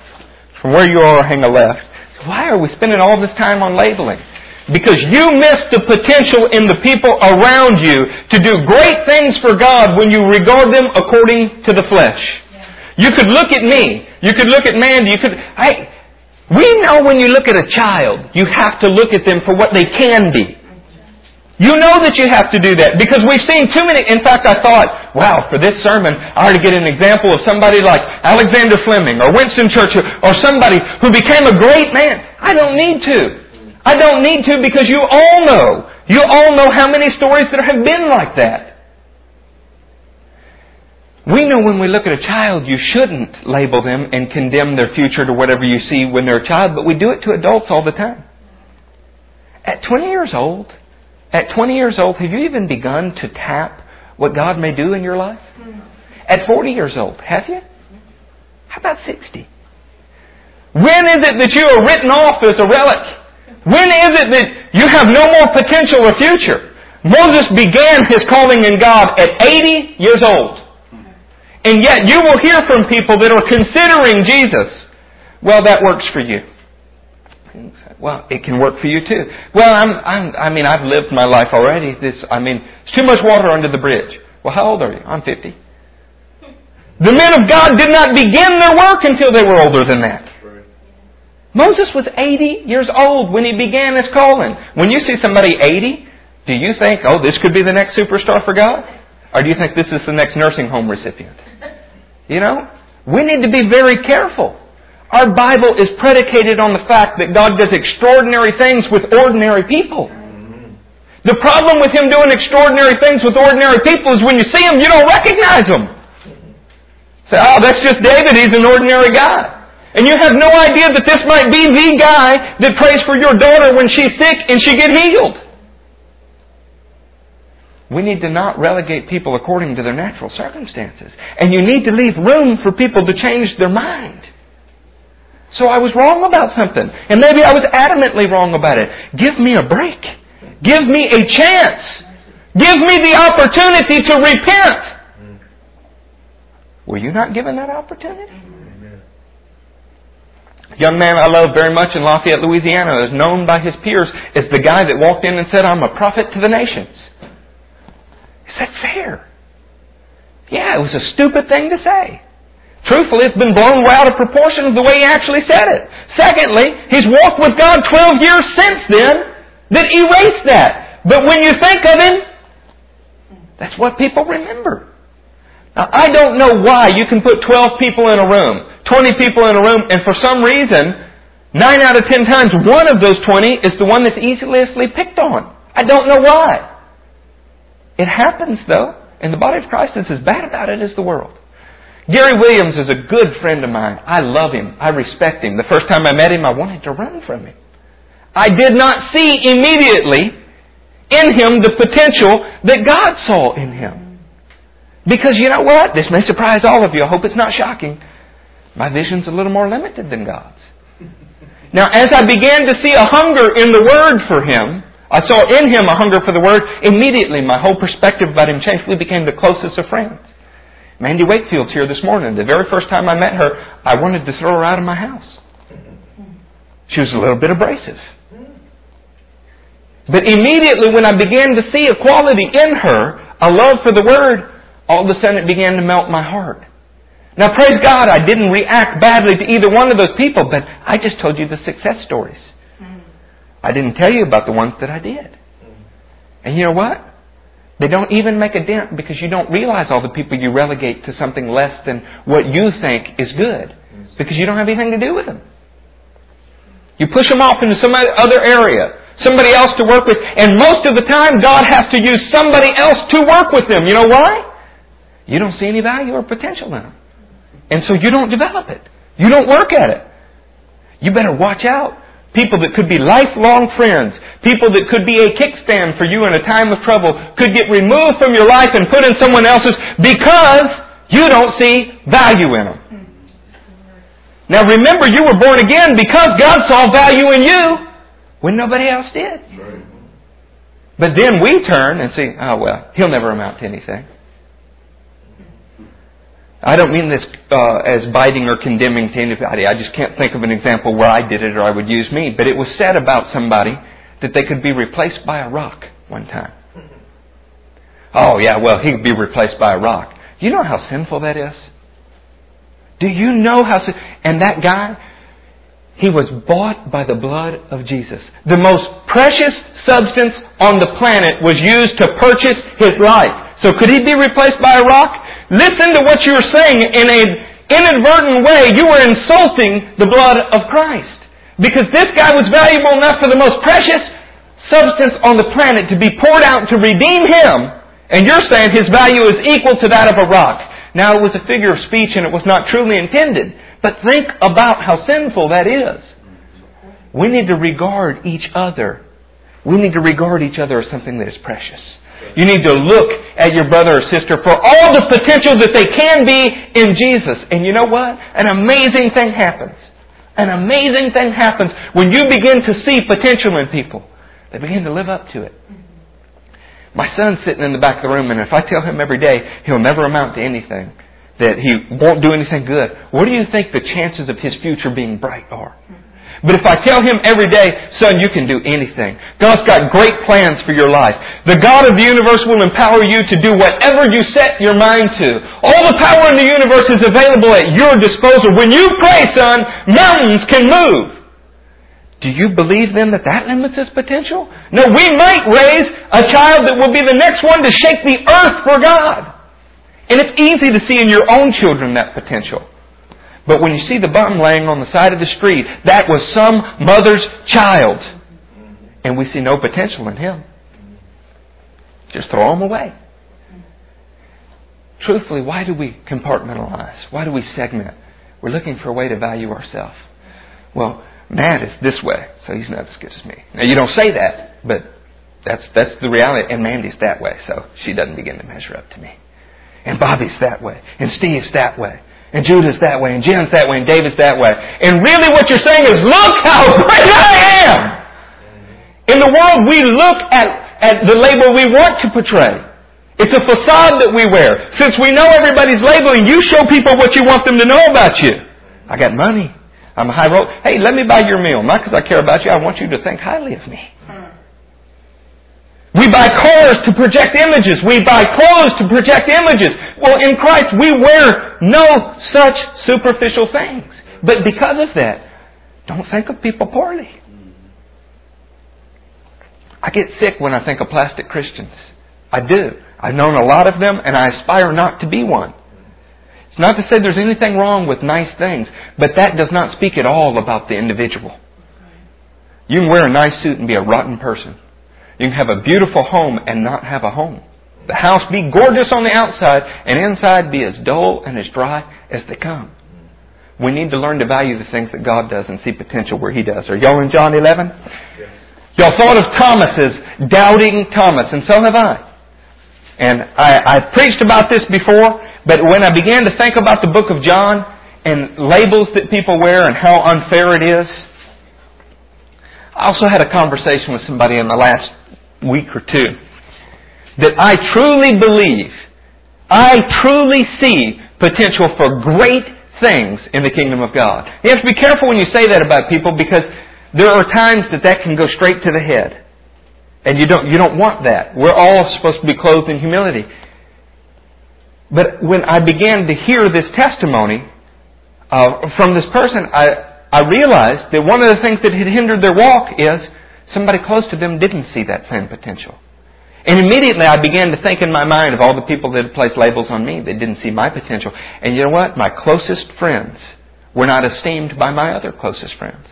from where you are, hang a left, why are we spending all this time on labeling? Because you missed the potential in the people around you to do great things for God when you regard them according to the flesh. You could look at me. You could look at Mandy. You could, I, we know when you look at a child, you have to look at them for what they can be. You know that you have to do that because we've seen too many. In fact, I thought, wow, for this sermon, I ought to get an example of somebody like Alexander Fleming or Winston Churchill or somebody who became a great man. I don't need to. I don't need to because you all know. You all know how many stories there have been like that. We know when we look at a child, you shouldn't label them and condemn their future to whatever you see when they're a child, but we do it to adults all the time. At 20 years old, at 20 years old, have you even begun to tap what God may do in your life? At 40 years old, have you? How about 60? When is it that you are written off as a relic? When is it that you have no more potential or future? Moses began his calling in God at 80 years old. And yet you will hear from people that are considering Jesus. Well, that works for you. Well, it can work for you too. Well, I'm, I'm, I mean, I've lived my life already. This, I mean, it's too much water under the bridge. Well, how old are you? I'm 50. The men of God did not begin their work until they were older than that. Moses was 80 years old when he began his calling. When you see somebody 80, do you think, oh, this could be the next superstar for God? Or do you think this is the next nursing home recipient? You know? We need to be very careful. Our Bible is predicated on the fact that God does extraordinary things with ordinary people. Mm-hmm. The problem with Him doing extraordinary things with ordinary people is when you see Him, you don't recognize Him. Say, oh, that's just David. He's an ordinary guy. And you have no idea that this might be the guy that prays for your daughter when she's sick and she get healed. We need to not relegate people according to their natural circumstances. And you need to leave room for people to change their mind. So I was wrong about something. And maybe I was adamantly wrong about it. Give me a break. Give me a chance. Give me the opportunity to repent. Were you not given that opportunity? Young man I love very much in Lafayette, Louisiana is known by his peers as the guy that walked in and said, I'm a prophet to the nations. Is that fair? Yeah, it was a stupid thing to say. Truthfully, it's been blown way out of proportion of the way he actually said it. Secondly, he's walked with God 12 years since then that erased that. But when you think of him, that's what people remember. Now, I don't know why you can put 12 people in a room, 20 people in a room, and for some reason, 9 out of 10 times, one of those 20 is the one that's easily picked on. I don't know why. It happens, though, and the body of Christ is as bad about it as the world. Gary Williams is a good friend of mine. I love him. I respect him. The first time I met him, I wanted to run from him. I did not see immediately in him the potential that God saw in him. Because you know what? This may surprise all of you. I hope it's not shocking. My vision's a little more limited than God's. Now, as I began to see a hunger in the Word for him, I saw in him a hunger for the Word. Immediately, my whole perspective about him changed. We became the closest of friends. Mandy Wakefield's here this morning. The very first time I met her, I wanted to throw her out of my house. She was a little bit abrasive. But immediately when I began to see a quality in her, a love for the Word, all of a sudden it began to melt my heart. Now praise God, I didn't react badly to either one of those people, but I just told you the success stories. I didn't tell you about the ones that I did. And you know what? They don't even make a dent because you don't realize all the people you relegate to something less than what you think is good because you don't have anything to do with them. You push them off into some other area, somebody else to work with, and most of the time God has to use somebody else to work with them. You know why? You don't see any value or potential in them. And so you don't develop it. You don't work at it. You better watch out people that could be lifelong friends, people that could be a kickstand for you in a time of trouble, could get removed from your life and put in someone else's because you don't see value in them. Now remember, you were born again because God saw value in you when nobody else did. But then we turn and see, oh well, he'll never amount to anything. I don't mean this uh, as biting or condemning to anybody. I just can't think of an example where I did it or I would use me. But it was said about somebody that they could be replaced by a rock one time. Oh, yeah, well, he could be replaced by a rock. You know how sinful that is? Do you know how sin- And that guy, he was bought by the blood of Jesus. The most precious substance on the planet was used to purchase his life. So could he be replaced by a rock? Listen to what you're saying in an inadvertent way. You were insulting the blood of Christ. Because this guy was valuable enough for the most precious substance on the planet to be poured out to redeem him. And you're saying his value is equal to that of a rock. Now it was a figure of speech and it was not truly intended. But think about how sinful that is. We need to regard each other. We need to regard each other as something that is precious. You need to look at your brother or sister for all the potential that they can be in Jesus. And you know what? An amazing thing happens. An amazing thing happens when you begin to see potential in people. They begin to live up to it. My son's sitting in the back of the room, and if I tell him every day he'll never amount to anything, that he won't do anything good, what do you think the chances of his future being bright are? But if I tell him every day, son, you can do anything. God's got great plans for your life. The God of the universe will empower you to do whatever you set your mind to. All the power in the universe is available at your disposal. When you pray, son, mountains can move. Do you believe then that that limits his potential? No, we might raise a child that will be the next one to shake the earth for God. And it's easy to see in your own children that potential. But when you see the bum laying on the side of the street, that was some mother's child. And we see no potential in him. Just throw him away. Truthfully, why do we compartmentalize? Why do we segment? We're looking for a way to value ourselves. Well, Matt is this way, so he's not as good as me. Now, you don't say that, but that's, that's the reality. And Mandy's that way, so she doesn't begin to measure up to me. And Bobby's that way. And Steve's that way. And Judah's that way, and Jen's that way, and David's that way. And really what you're saying is, look how [LAUGHS] great I am! In the world, we look at, at the label we want to portray. It's a facade that we wear. Since we know everybody's labeling, you show people what you want them to know about you. I got money. I'm a high road. Hey, let me buy your meal. Not because I care about you. I want you to think highly of me. We buy cars to project images. We buy clothes to project images. Well, in Christ, we wear no such superficial things. But because of that, don't think of people poorly. I get sick when I think of plastic Christians. I do. I've known a lot of them, and I aspire not to be one. It's not to say there's anything wrong with nice things, but that does not speak at all about the individual. You can wear a nice suit and be a rotten person. You can have a beautiful home and not have a home. The house be gorgeous on the outside and inside be as dull and as dry as they come. We need to learn to value the things that God does and see potential where He does. Are y'all in John 11? Yes. Y'all thought of Thomas as doubting Thomas, and so have I. And I, I've preached about this before, but when I began to think about the book of John and labels that people wear and how unfair it is, I also had a conversation with somebody in the last week or two that I truly believe, I truly see potential for great things in the kingdom of God. You have to be careful when you say that about people because there are times that that can go straight to the head. And you don't, you don't want that. We're all supposed to be clothed in humility. But when I began to hear this testimony uh, from this person, I, I realized that one of the things that had hindered their walk is somebody close to them didn't see that same potential. And immediately I began to think in my mind of all the people that had placed labels on me that didn't see my potential. And you know what? My closest friends were not esteemed by my other closest friends.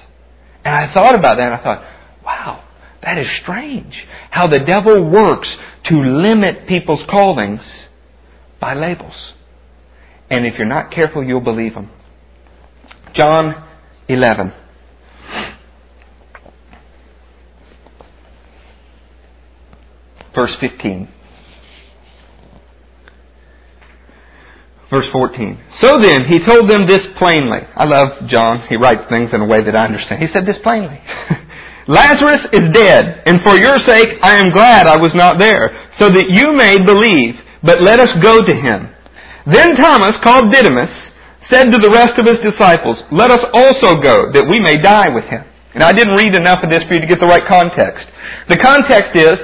And I thought about that and I thought, wow, that is strange. How the devil works to limit people's callings by labels. And if you're not careful, you'll believe them. John 11. Verse 15. Verse 14. So then, he told them this plainly. I love John. He writes things in a way that I understand. He said this plainly. [LAUGHS] Lazarus is dead, and for your sake I am glad I was not there, so that you may believe, but let us go to him. Then Thomas, called Didymus, said to the rest of his disciples, Let us also go, that we may die with him. And I didn't read enough of this for you to get the right context. The context is,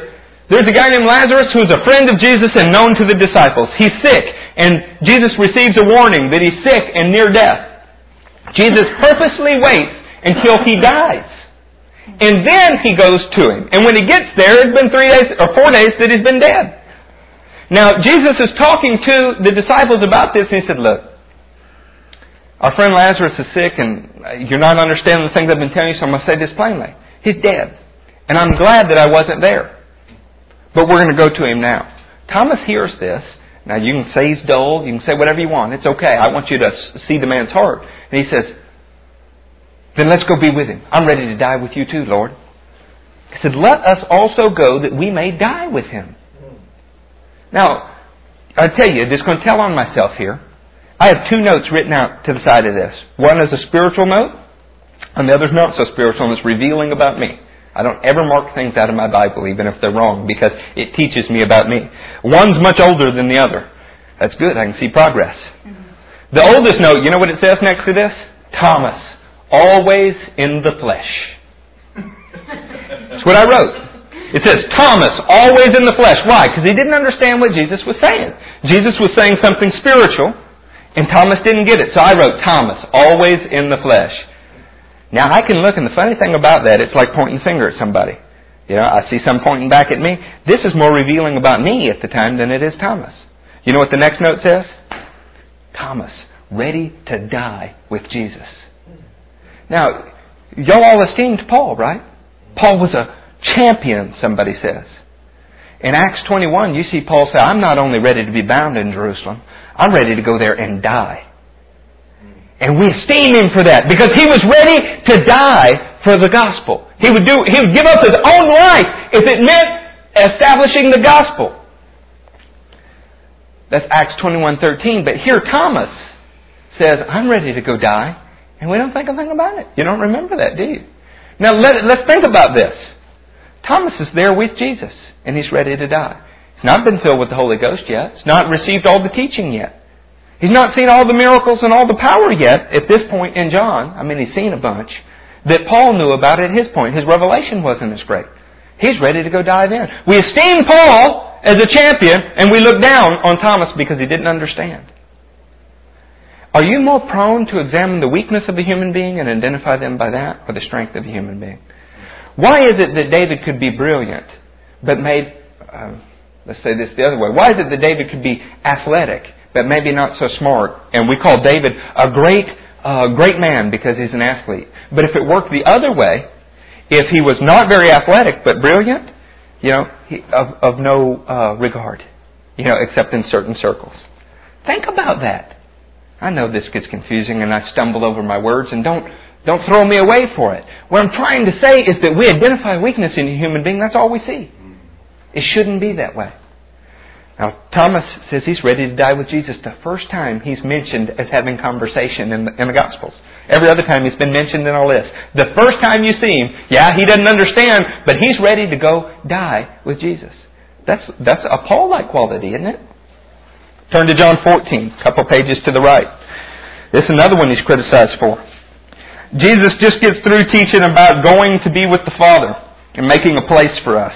there's a guy named Lazarus who's a friend of Jesus and known to the disciples. He's sick, and Jesus receives a warning that he's sick and near death. Jesus purposely waits until he dies. And then he goes to him. And when he gets there, it's been three days or four days that he's been dead. Now, Jesus is talking to the disciples about this, and he said, Look, our friend Lazarus is sick, and you're not understanding the things I've been telling you, so I'm going to say this plainly. He's dead. And I'm glad that I wasn't there. But we're going to go to him now. Thomas hears this. Now you can say he's dull. You can say whatever you want. It's okay. I want you to see the man's heart. And he says, then let's go be with him. I'm ready to die with you too, Lord. He said, let us also go that we may die with him. Now, I tell you, just going to tell on myself here. I have two notes written out to the side of this. One is a spiritual note, and the other is not so spiritual, and it's revealing about me. I don't ever mark things out of my Bible, even if they're wrong, because it teaches me about me. One's much older than the other. That's good. I can see progress. Mm-hmm. The oldest note, you know what it says next to this? Thomas, always in the flesh. That's what I wrote. It says, Thomas, always in the flesh. Why? Because he didn't understand what Jesus was saying. Jesus was saying something spiritual, and Thomas didn't get it. So I wrote, Thomas, always in the flesh. Now I can look, and the funny thing about that, it's like pointing the finger at somebody. You know, I see some pointing back at me. This is more revealing about me at the time than it is Thomas. You know what the next note says? Thomas, ready to die with Jesus. Now, y'all all esteemed Paul, right? Paul was a champion, somebody says. In Acts 21, you see Paul say, I'm not only ready to be bound in Jerusalem, I'm ready to go there and die. And we esteem him for that because he was ready to die for the gospel. He would do, he would give up his own life if it meant establishing the gospel. That's Acts 21:13. But here Thomas says, "I'm ready to go die," and we don't think a thing about it. You don't remember that, do you? Now let, let's think about this. Thomas is there with Jesus, and he's ready to die. He's not been filled with the Holy Ghost yet. He's not received all the teaching yet. He's not seen all the miracles and all the power yet at this point in John. I mean, he's seen a bunch that Paul knew about at his point. His revelation wasn't as great. He's ready to go dive in. We esteem Paul as a champion, and we look down on Thomas because he didn't understand. Are you more prone to examine the weakness of a human being and identify them by that, or the strength of a human being? Why is it that David could be brilliant, but made, uh, let's say this the other way, why is it that David could be athletic, but maybe not so smart, and we call David a great, uh, great man because he's an athlete? But if it worked the other way, if he was not very athletic but brilliant, you know, he, of, of no uh, regard, you know, except in certain circles. Think about that. I know this gets confusing and I stumble over my words and don't, don't throw me away for it. What I'm trying to say is that we identify weakness in a human being, that's all we see. It shouldn't be that way. Now, Thomas says he's ready to die with Jesus the first time he's mentioned as having conversation in the, in the Gospels. Every other time he's been mentioned in our list. The first time you see him, yeah, he doesn't understand, but he's ready to go die with Jesus. That's, that's a Paul-like quality, isn't it? Turn to John 14, a couple pages to the right. This is another one he's criticized for. Jesus just gets through teaching about going to be with the Father and making a place for us.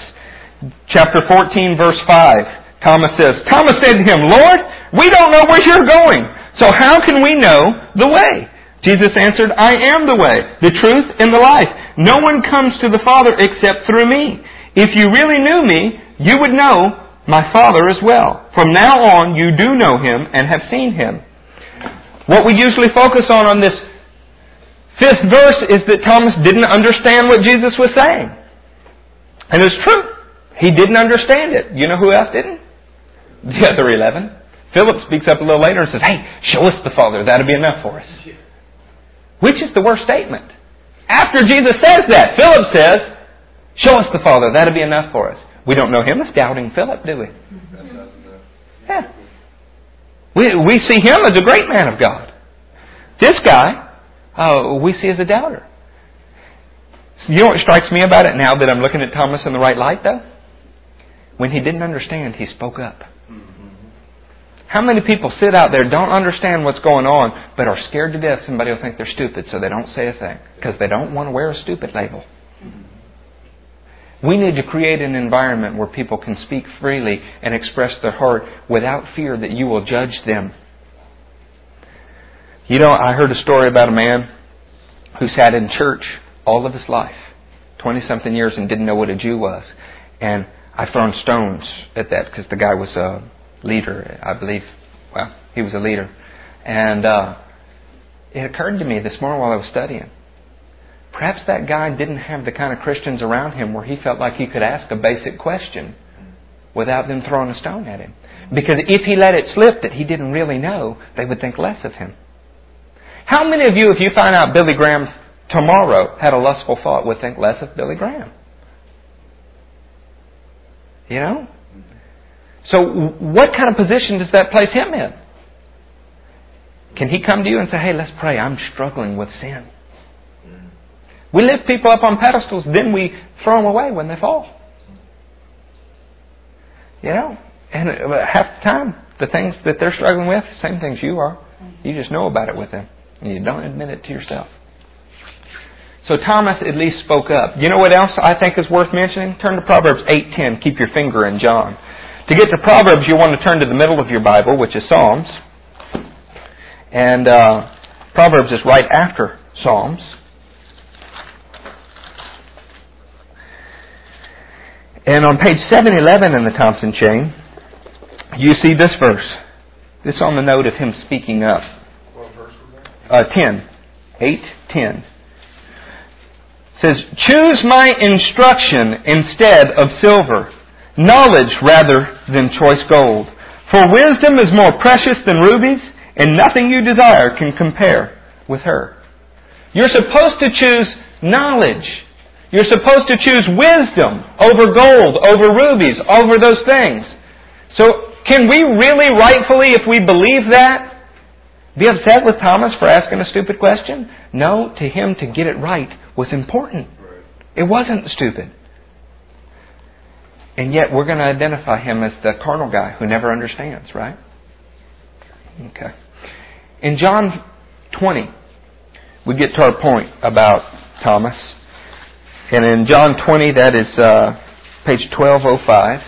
Chapter 14, verse 5. Thomas says, Thomas said to him, Lord, we don't know where you're going, so how can we know the way? Jesus answered, I am the way, the truth, and the life. No one comes to the Father except through me. If you really knew me, you would know my Father as well. From now on, you do know him and have seen him. What we usually focus on on this fifth verse is that Thomas didn't understand what Jesus was saying. And it's true. He didn't understand it. You know who else didn't? [LAUGHS] the other 11. Philip speaks up a little later and says, Hey, show us the Father. That'll be enough for us. Which is the worst statement? After Jesus says that, Philip says, Show us the Father. That'll be enough for us. We don't know him as doubting Philip, do we? Yeah. We, we see him as a great man of God. This guy, uh, we see as a doubter. You know what strikes me about it now that I'm looking at Thomas in the right light, though? When he didn't understand, he spoke up. How many people sit out there, don't understand what's going on, but are scared to death somebody will think they're stupid, so they don't say a thing because they don't want to wear a stupid label? We need to create an environment where people can speak freely and express their heart without fear that you will judge them. You know, I heard a story about a man who sat in church all of his life, 20 something years, and didn't know what a Jew was. And I've thrown stones at that because the guy was a leader, I believe. Well, he was a leader. And uh, it occurred to me this morning while I was studying. Perhaps that guy didn't have the kind of Christians around him where he felt like he could ask a basic question without them throwing a stone at him. Because if he let it slip that he didn't really know, they would think less of him. How many of you, if you find out Billy Graham tomorrow had a lustful thought, would think less of Billy Graham? You know? So, what kind of position does that place him in? Can he come to you and say, hey, let's pray, I'm struggling with sin? We lift people up on pedestals, then we throw them away when they fall. You know? And uh, half the time, the things that they're struggling with, same things you are. You just know about it with them, and you don't admit it to yourself. So Thomas at least spoke up. You know what else I think is worth mentioning? Turn to Proverbs 8:10. Keep your finger in John. To get to Proverbs, you want to turn to the middle of your Bible, which is Psalms. And uh, Proverbs is right after Psalms. And on page 711 in the Thompson chain, you see this verse. This on the note of him speaking up. What verse was that? Uh, 10. 8, 10 says, Choose my instruction instead of silver, knowledge rather than choice gold. For wisdom is more precious than rubies, and nothing you desire can compare with her. You're supposed to choose knowledge. You're supposed to choose wisdom over gold, over rubies, over those things. So, can we really rightfully, if we believe that, be upset with Thomas for asking a stupid question? No, to him to get it right was important. It wasn't stupid. And yet we're going to identify him as the carnal guy who never understands, right? Okay. In John 20, we get to our point about Thomas. And in John 20, that is uh, page 1205.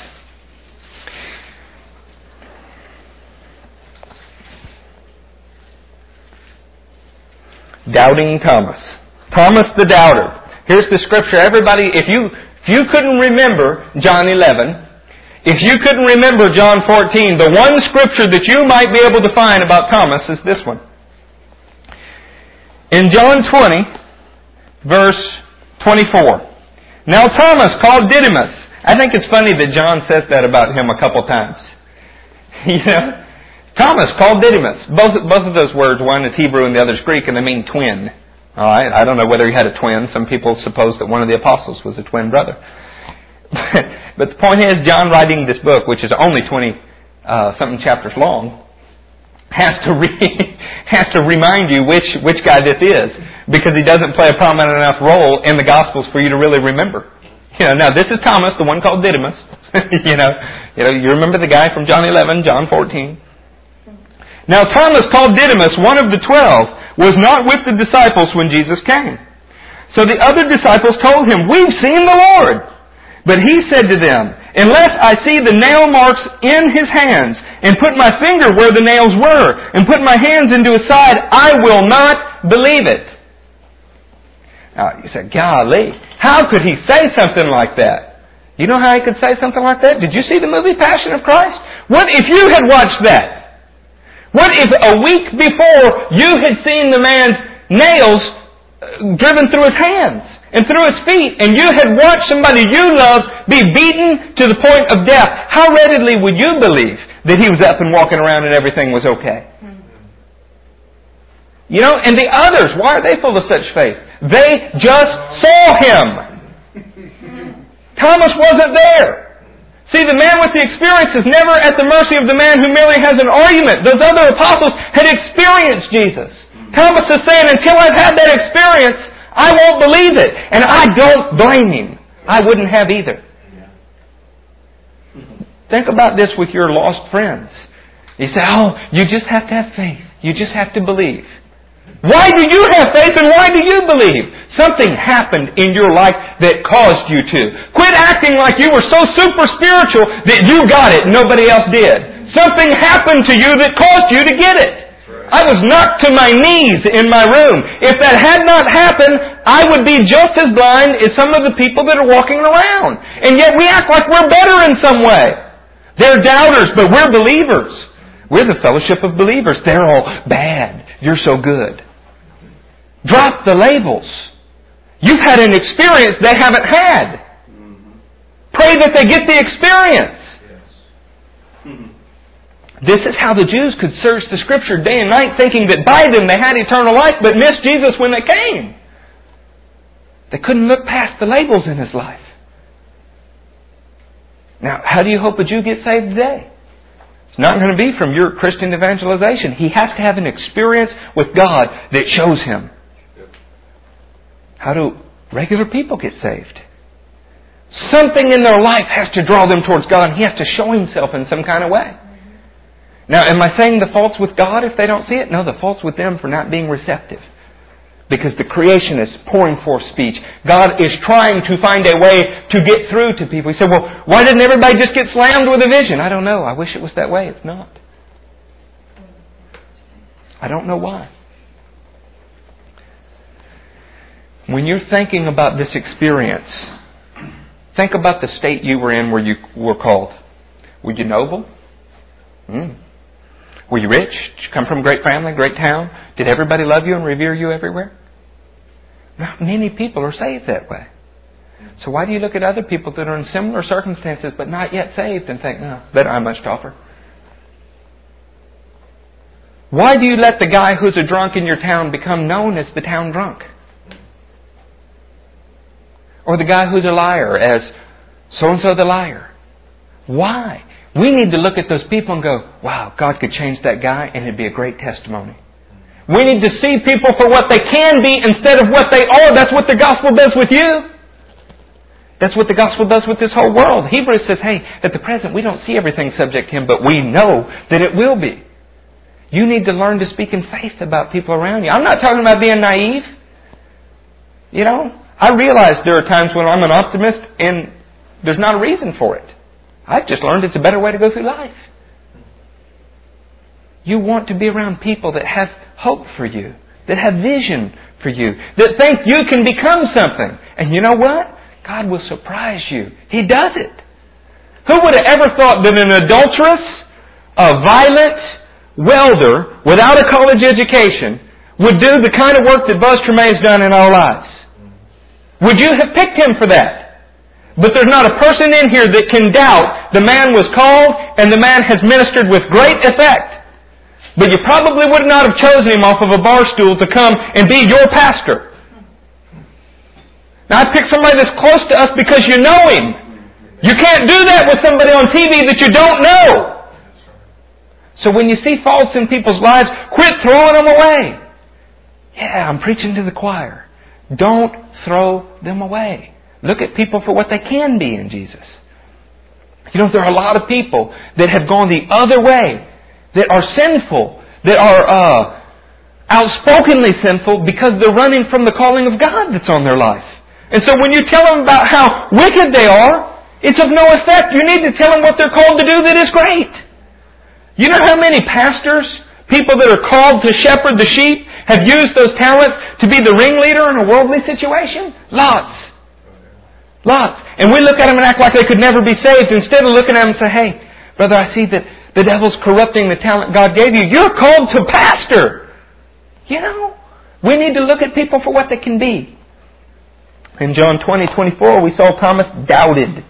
Doubting Thomas. Thomas the doubter. Here's the scripture. Everybody, if you, if you couldn't remember John 11, if you couldn't remember John 14, the one scripture that you might be able to find about Thomas is this one. In John 20, verse 24. Now Thomas, called Didymus. I think it's funny that John says that about him a couple times. [LAUGHS] you know? Thomas, called Didymus. Both, both of those words, one is Hebrew and the other is Greek, and they mean twin. All right? I don't know whether he had a twin. Some people suppose that one of the apostles was a twin brother. [LAUGHS] but the point is, John writing this book, which is only 20 uh, something chapters long, has to re- [LAUGHS] has to remind you which which guy this is because he doesn't play a prominent enough role in the Gospels for you to really remember. You know, now this is Thomas, the one called Didymus. [LAUGHS] you know, you know, you remember the guy from John 11, John 14. Now Thomas, called Didymus, one of the twelve, was not with the disciples when Jesus came. So the other disciples told him, We've seen the Lord. But he said to them, Unless I see the nail marks in his hands, and put my finger where the nails were, and put my hands into his side, I will not believe it. Now, you say, golly, how could he say something like that? You know how he could say something like that? Did you see the movie Passion of Christ? What if you had watched that? What if a week before you had seen the man's nails uh, driven through his hands and through his feet and you had watched somebody you love be beaten to the point of death? How readily would you believe that he was up and walking around and everything was okay? You know, and the others, why are they full of such faith? They just saw him. Thomas wasn't there. See, the man with the experience is never at the mercy of the man who merely has an argument. Those other apostles had experienced Jesus. Thomas is saying, until I've had that experience, I won't believe it. And I don't blame him. I wouldn't have either. Think about this with your lost friends. You say, oh, you just have to have faith. You just have to believe. Why do you have faith and why do you believe? Something happened in your life that caused you to. Quit acting like you were so super spiritual that you got it and nobody else did. Something happened to you that caused you to get it. I was knocked to my knees in my room. If that had not happened, I would be just as blind as some of the people that are walking around. And yet we act like we're better in some way. They're doubters, but we're believers. We're the fellowship of believers. They're all bad. You're so good. Drop the labels. You've had an experience they haven't had. Pray that they get the experience. This is how the Jews could search the Scripture day and night thinking that by them they had eternal life but missed Jesus when they came. They couldn't look past the labels in his life. Now, how do you hope a Jew gets saved today? It's not going to be from your Christian evangelization. He has to have an experience with God that shows him how do regular people get saved? Something in their life has to draw them towards God, and He has to show Himself in some kind of way. Now, am I saying the fault's with God if they don't see it? No, the fault's with them for not being receptive. Because the creation is pouring forth speech. God is trying to find a way to get through to people. He said, well, why didn't everybody just get slammed with a vision? I don't know. I wish it was that way. It's not. I don't know why. When you're thinking about this experience, think about the state you were in where you were called. Were you noble? Mm. Were you rich? Did you come from a great family, great town? Did everybody love you and revere you everywhere? Not many people are saved that way. So why do you look at other people that are in similar circumstances but not yet saved and think, no, better I much offer? Why do you let the guy who's a drunk in your town become known as the town drunk? Or the guy who's a liar as so and so the liar. Why? We need to look at those people and go, wow, God could change that guy and it'd be a great testimony. We need to see people for what they can be instead of what they are. That's what the gospel does with you. That's what the gospel does with this whole world. Hebrews says, hey, at the present we don't see everything subject to Him, but we know that it will be. You need to learn to speak in faith about people around you. I'm not talking about being naive. You know, I realize there are times when I'm an optimist and There's not a reason for it. I've just learned it's a better way to go through life. You want to be around people that have hope for you, that have vision for you, that think you can become something. And you know what? God will surprise you. He does it. Who would have ever thought that an adulteress, a violent welder without a college education would do the kind of work that Buzz Tremaine's done in our lives? Would you have picked him for that? But there's not a person in here that can doubt the man was called and the man has ministered with great effect. But you probably would not have chosen him off of a bar stool to come and be your pastor. Now I picked somebody that's close to us because you know him. You can't do that with somebody on TV that you don't know. So when you see faults in people's lives, quit throwing them away. Yeah, I'm preaching to the choir. Don't throw them away. Look at people for what they can be in Jesus. You know, there are a lot of people that have gone the other way, that are sinful, that are uh, outspokenly sinful because they're running from the calling of God that's on their life. And so when you tell them about how wicked they are, it's of no effect. You need to tell them what they're called to do that is great. You know how many pastors, people that are called to shepherd the sheep, have used those talents to be the ringleader in a worldly situation? Lots. Lots. And we look at them and act like they could never be saved instead of looking at them and say, hey, brother, I see that the devil's corrupting the talent God gave you. You're called to pastor. You know, we need to look at people for what they can be. In John 20, 24, we saw Thomas doubted.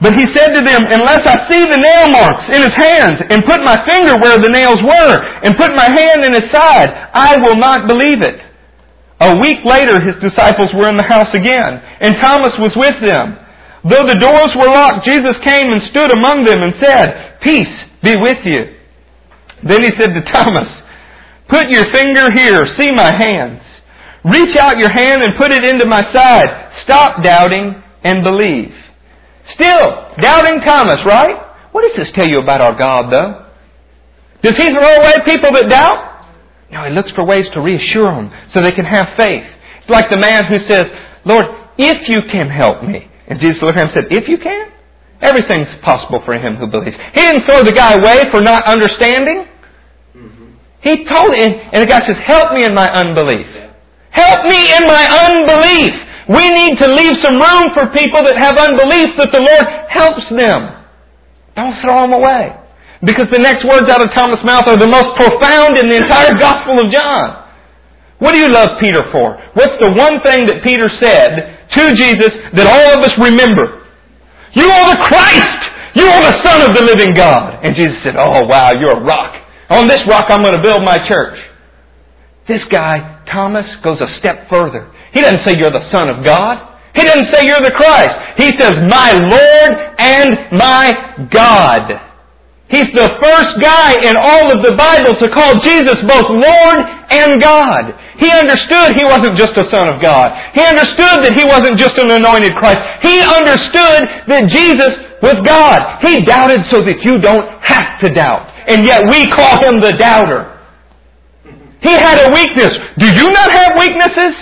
But he said to them, Unless I see the nail marks in his hands, and put my finger where the nails were, and put my hand in his side, I will not believe it. A week later, his disciples were in the house again, and Thomas was with them. Though the doors were locked, Jesus came and stood among them and said, Peace be with you. Then he said to Thomas, Put your finger here, see my hands. Reach out your hand and put it into my side. Stop doubting and believe. Still, doubting Thomas, right? What does this tell you about our God, though? Does he throw away people that doubt? No, he looks for ways to reassure them so they can have faith. It's like the man who says, Lord, if you can help me. And Jesus looked at him and said, If you can? Everything's possible for him who believes. He didn't throw the guy away for not understanding. Mm-hmm. He told him, and the guy says, Help me in my unbelief. Help me in my unbelief. We need to leave some room for people that have unbelief that the Lord helps them. Don't throw them away. Because the next words out of Thomas' mouth are the most profound in the entire [LAUGHS] Gospel of John. What do you love Peter for? What's the one thing that Peter said to Jesus that all of us remember? You are the Christ! You are the Son of the living God! And Jesus said, Oh wow, you're a rock. On this rock I'm going to build my church. This guy, Thomas, goes a step further. He doesn't say you're the Son of God. He doesn't say you're the Christ. He says, my Lord and my God. He's the first guy in all of the Bible to call Jesus both Lord and God. He understood he wasn't just a Son of God. He understood that he wasn't just an anointed Christ. He understood that Jesus was God. He doubted so that you don't have to doubt. And yet we call him the doubter. He had a weakness. Do you not have weaknesses?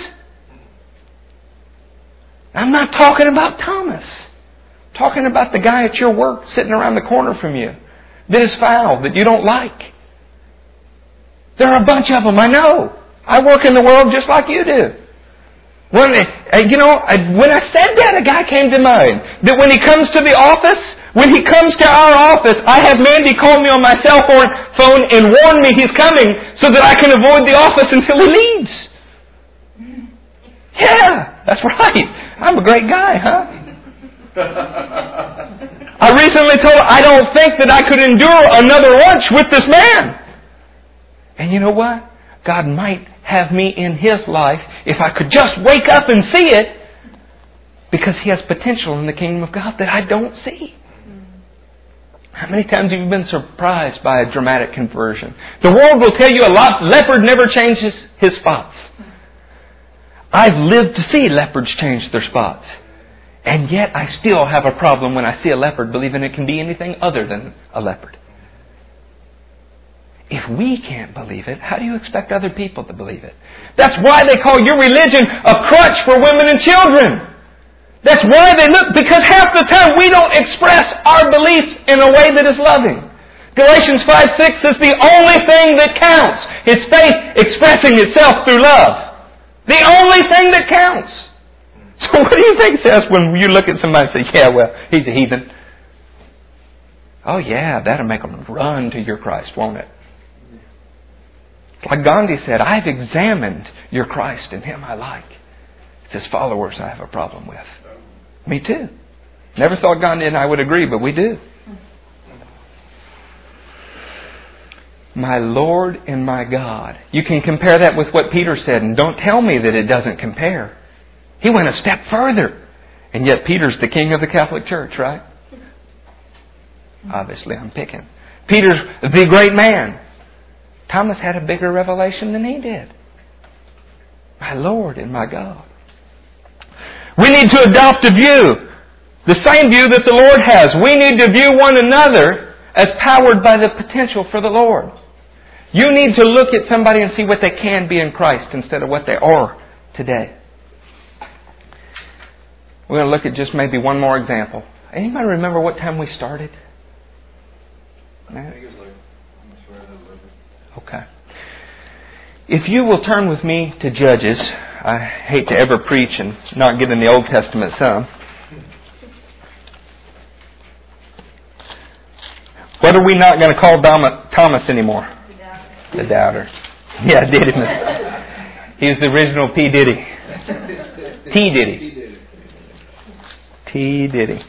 I'm not talking about Thomas. I'm talking about the guy at your work sitting around the corner from you that is foul, that you don't like. There are a bunch of them, I know. I work in the world just like you do. When, uh, you know, when I said that, a guy came to mind. That when he comes to the office, when he comes to our office, I have Mandy call me on my cell phone and warn me he's coming so that I can avoid the office until he leaves. Yeah, that's [LAUGHS] right. I'm a great guy, huh? I recently told I don't think that I could endure another lunch with this man. And you know what? God might have me in his life if I could just wake up and see it because he has potential in the kingdom of God that I don't see. How many times have you been surprised by a dramatic conversion? The world will tell you a lot. Leopard never changes his spots. I've lived to see leopards change their spots. And yet I still have a problem when I see a leopard believing it can be anything other than a leopard. If we can't believe it, how do you expect other people to believe it? That's why they call your religion a crutch for women and children. That's why they look, because half the time we don't express our beliefs in a way that is loving. Galatians 5 6 is the only thing that counts. His faith expressing itself through love. The only thing that counts. [LAUGHS] So what do you think says when you look at somebody and say, yeah, well, he's a heathen? Oh yeah, that'll make them run to your Christ, won't it? Like Gandhi said, I've examined your Christ and him I like. It's his followers I have a problem with. Me too. Never thought Gandhi and I would agree, but we do. My Lord and my God. You can compare that with what Peter said, and don't tell me that it doesn't compare. He went a step further. And yet Peter's the king of the Catholic Church, right? Obviously, I'm picking. Peter's the great man. Thomas had a bigger revelation than he did. My Lord and my God. We need to adopt a view, the same view that the Lord has. We need to view one another as powered by the potential for the Lord. You need to look at somebody and see what they can be in Christ instead of what they are today. We're going to look at just maybe one more example. Anybody remember what time we started? Okay. If you will turn with me to Judges, I hate to ever preach and not get in the Old Testament some. What are we not going to call Thomas anymore? The doubter. Yeah, Didymus. He was the original P. Diddy. T. Diddy. T. Diddy.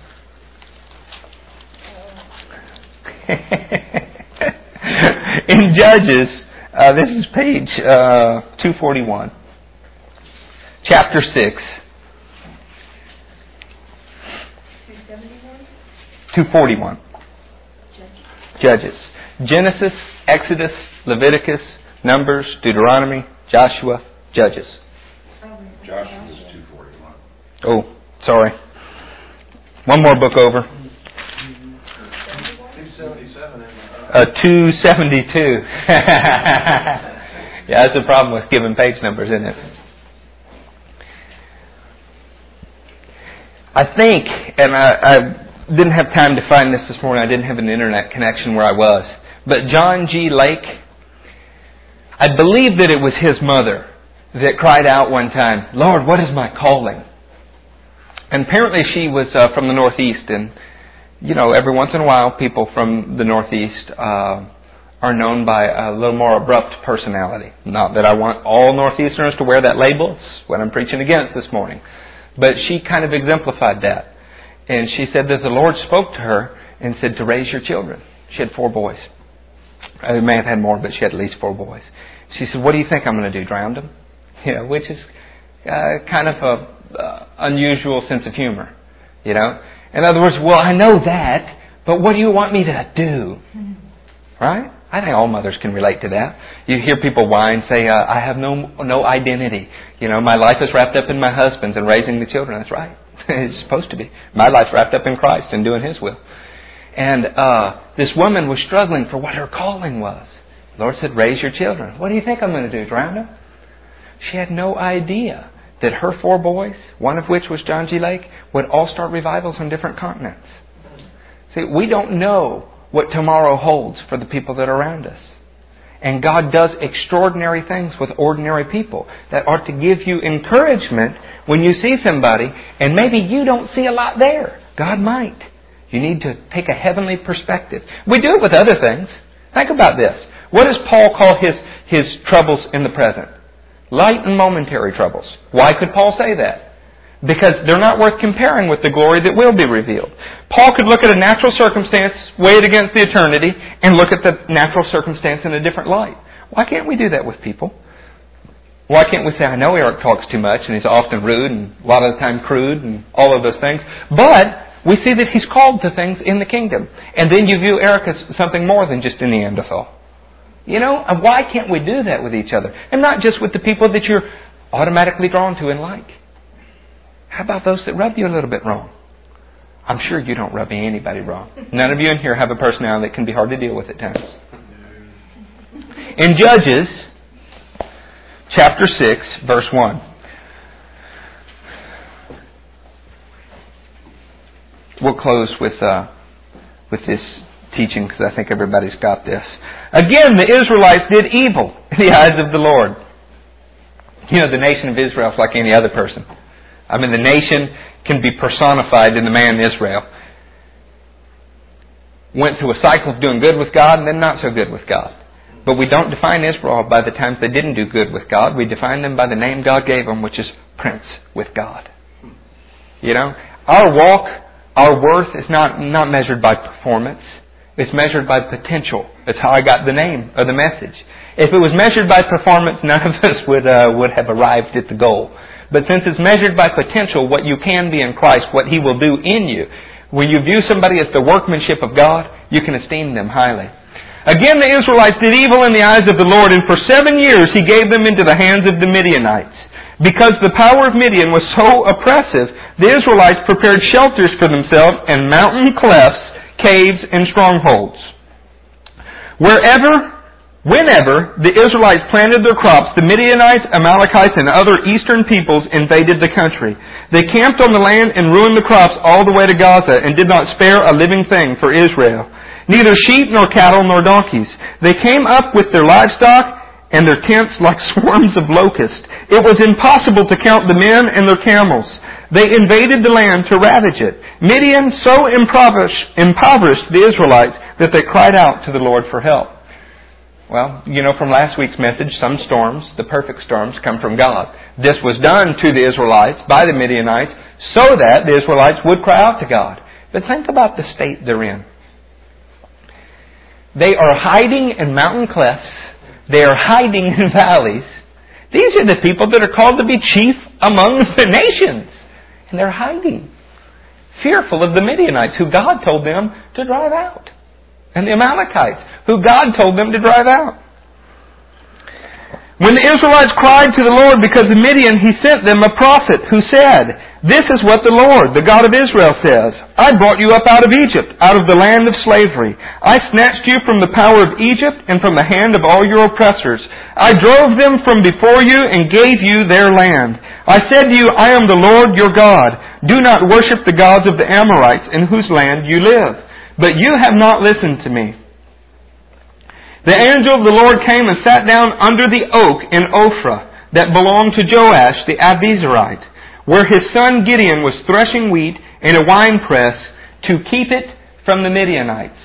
[LAUGHS] in Judges, uh, this is page uh, 241, chapter 6. 241. Judges. Genesis, Exodus, Leviticus, Numbers, Deuteronomy, Joshua, Judges. Joshua is 241. Oh, sorry. One more book over. 277 uh, 272. [LAUGHS] yeah, that's the problem with giving page numbers, isn't it? I think, and I, I didn't have time to find this this morning. I didn't have an internet connection where I was. But John G. Lake, I believe that it was his mother that cried out one time, Lord, what is my calling? And apparently she was uh, from the Northeast, and you know, every once in a while, people from the Northeast uh, are known by a little more abrupt personality. Not that I want all Northeasterners to wear that label. It's what I'm preaching against this morning. But she kind of exemplified that. And she said that the Lord spoke to her and said to raise your children. She had four boys. I may have had more, but she had at least four boys. She said, "What do you think I'm going to do? Drown them?" [LAUGHS] Yeah, which is uh, kind of a uh, unusual sense of humor, you know. In other words, well, I know that, but what do you want me to do? Right? I think all mothers can relate to that. You hear people whine, say, uh, "I have no no identity. You know, my life is wrapped up in my husband's and raising the children." That's right. [LAUGHS] it's supposed to be. My life's wrapped up in Christ and doing His will. And uh, this woman was struggling for what her calling was. The Lord said, "Raise your children." What do you think I'm going to do? Drown them? She had no idea that her four boys, one of which was John G. Lake, would all start revivals on different continents. See, we don't know what tomorrow holds for the people that are around us. And God does extraordinary things with ordinary people that ought to give you encouragement when you see somebody and maybe you don't see a lot there. God might. You need to take a heavenly perspective. We do it with other things. Think about this. What does Paul call his, his troubles in the present? Light and momentary troubles. Why could Paul say that? Because they're not worth comparing with the glory that will be revealed. Paul could look at a natural circumstance, weigh it against the eternity, and look at the natural circumstance in a different light. Why can't we do that with people? Why can't we say, I know Eric talks too much and he's often rude and a lot of the time crude and all of those things, but we see that he's called to things in the kingdom. And then you view Eric as something more than just a Neanderthal. You know, and why can't we do that with each other? And not just with the people that you're automatically drawn to and like. How about those that rub you a little bit wrong? I'm sure you don't rub anybody wrong. None of you in here have a personality that can be hard to deal with at times. In Judges, chapter 6, verse 1. we'll close with uh, with this teaching because I think everybody's got this. Again, the Israelites did evil in the eyes of the Lord. You know, the nation of Israel is like any other person. I mean, the nation can be personified in the man Israel. Went through a cycle of doing good with God and then not so good with God. But we don't define Israel by the times they didn't do good with God. We define them by the name God gave them, which is Prince with God. You know, our walk, our worth is not, not measured by performance. It's measured by potential. That's how I got the name or the message. If it was measured by performance, none of us would, uh, would have arrived at the goal. But since it's measured by potential, what you can be in Christ, what He will do in you, when you view somebody as the workmanship of God, you can esteem them highly. Again, the Israelites did evil in the eyes of the Lord, and for seven years He gave them into the hands of the Midianites. Because the power of Midian was so oppressive, the Israelites prepared shelters for themselves and mountain clefts, caves, and strongholds. Wherever Whenever the Israelites planted their crops, the Midianites, Amalekites, and other eastern peoples invaded the country. They camped on the land and ruined the crops all the way to Gaza and did not spare a living thing for Israel. Neither sheep nor cattle nor donkeys. They came up with their livestock and their tents like [LAUGHS] swarms of locusts. It was impossible to count the men and their camels. They invaded the land to ravage it. Midian so impoverished, the Israelites that they cried out to the Lord for help. Well, you know from last week's message, some storms, the perfect storms, come from God. This was done to the Israelites by the Midianites so that the Israelites would cry out to God. But think about the state they're in. They are hiding in mountain clefts. They are hiding in [LAUGHS] valleys. These are the people that are called to be chief among the [LAUGHS] nations. And they're hiding, fearful of the Midianites who God told them to drive out and the Amalekites, who God told them to drive out. When the Israelites cried to the Lord because of Midian, he sent them a prophet who said, This is what the Lord, the God of Israel, says. I brought you up out of Egypt, out of the land of slavery. I snatched you from the power of Egypt and from the hand of all your oppressors. I drove them from before you and gave you their land. I said to you, I am the Lord your God. Do not worship the gods of the Amorites in whose land you live. But you have not listened to me. The angel of the Lord came and sat down under the oak in Ophrah that belonged to Joash the Abiezrite, where his son Gideon was threshing wheat in a winepress to keep it from the Midianites.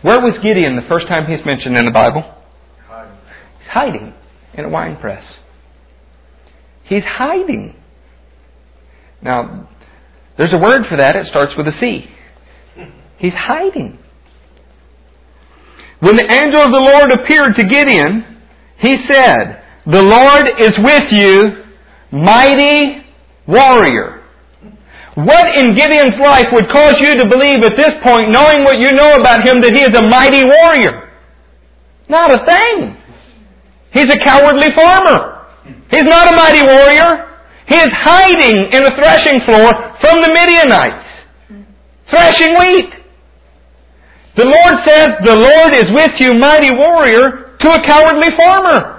Where was Gideon the first time he's mentioned in the Bible? He's hiding in a winepress. He's hiding. Now, there's a word for that. It starts with a C. He's hiding. When the angel of the Lord appeared to Gideon, he said, The Lord is with you, mighty warrior. What in Gideon's life would cause you to believe at this point, knowing what you know about him, that he is a mighty warrior? Not a thing. He's a cowardly farmer. He's not a mighty warrior. He is hiding in the threshing floor from the Midianites, threshing wheat. The Lord says, The Lord is with you, mighty warrior, to a cowardly farmer.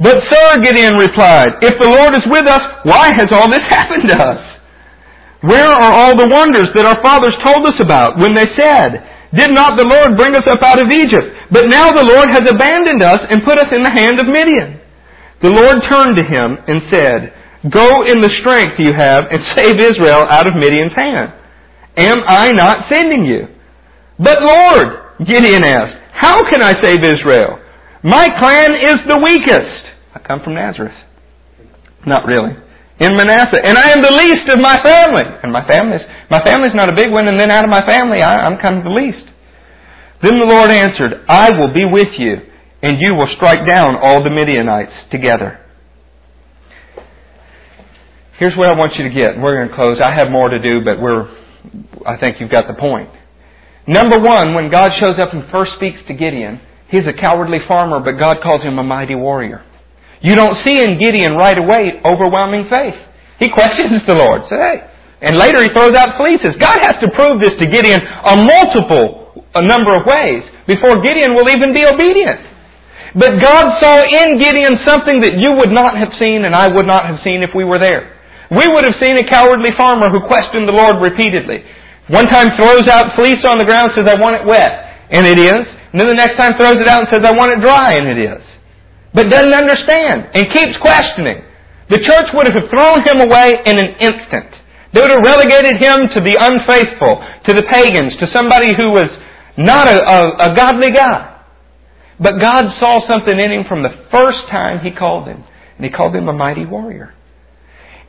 But sir, Gideon replied, If the Lord is with us, why has all this [LAUGHS] happened to us? Where are all the wonders that our fathers told us about when they said, Did not the Lord bring us up out of Egypt? But now the Lord has abandoned us and put us in the hand of Midian. The Lord turned to him and said, Go in the strength you have and [LAUGHS] save Israel out of Midian's hand. Am I not sending you? But Lord, Gideon asked, how can I save Israel? My clan is the weakest. I come from Nazareth. Not really. In Manasseh. And I am the least of my family. And my family's, my family's not a big one, and then out of my family, I, I'm kind of the least. Then the Lord answered, I will be with you, and you will strike down all the Midianites together. Here's what I want you to get. We're going to close. I have more to do, but we're I think you've got the point. Number one, when God shows up and first speaks to Gideon, he's a cowardly farmer, but God calls him a mighty warrior. You don't see in Gideon right away overwhelming faith. He [LAUGHS] questions the Lord. Say, hey. And later he throws out fleeces. God has to prove this to Gideon a multiple, a number of ways before Gideon will even be obedient. But God saw in Gideon something that you would not have seen and I would not have seen if we were there. We would have seen a cowardly farmer who questioned the Lord repeatedly. One time throws out fleece on the ground, says, I want it wet. And it is. And then the next time throws it out and says, I want it dry. And it is. But doesn't understand and keeps questioning. The church would have thrown him away in an instant. They would have relegated him to the unfaithful, to the pagans, to somebody who was not a, a, a godly guy. But God saw something in him from the first time He called him. And He called him a mighty warrior.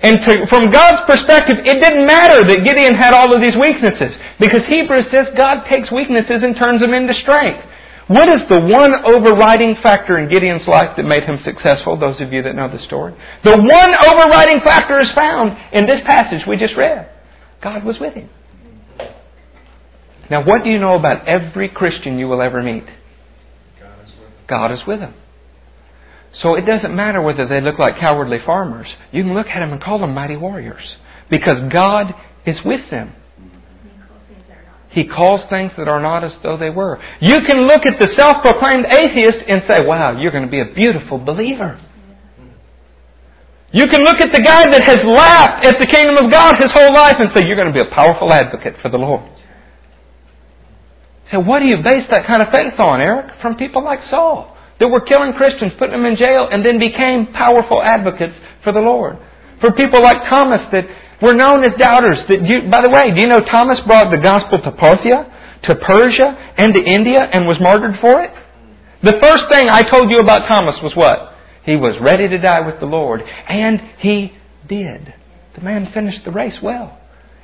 And to, from God's perspective, it didn't matter that Gideon had all of these weaknesses. Because Hebrews says God takes weaknesses and turns them into strength. What is the one overriding factor in Gideon's life that made him successful? Those of you that know the story. The one overriding factor is found in this passage we just read. God was with him. Now, what do you know about every Christian you will ever meet? God is with them. So it doesn't matter whether they look like cowardly farmers. You can look at them and call them mighty warriors. Because God is with them. He calls things that are not as though they were. You can look at the self-proclaimed atheist and say, wow, you're going to be a beautiful believer. You can look at the guy that has laughed at the kingdom of God his whole life and say, you're going to be a powerful advocate for the Lord. So what do you base that kind of faith on, Eric? From people like Saul that were killing Christians, putting them in jail, and then became powerful advocates for the Lord. For people like Thomas that were known as doubters. That you, by the way, do you know Thomas brought the gospel to Parthia, to Persia, and to India, and was martyred for it? The first thing I told you about Thomas was what? He was ready to die with the Lord, and he did. The man finished the race well.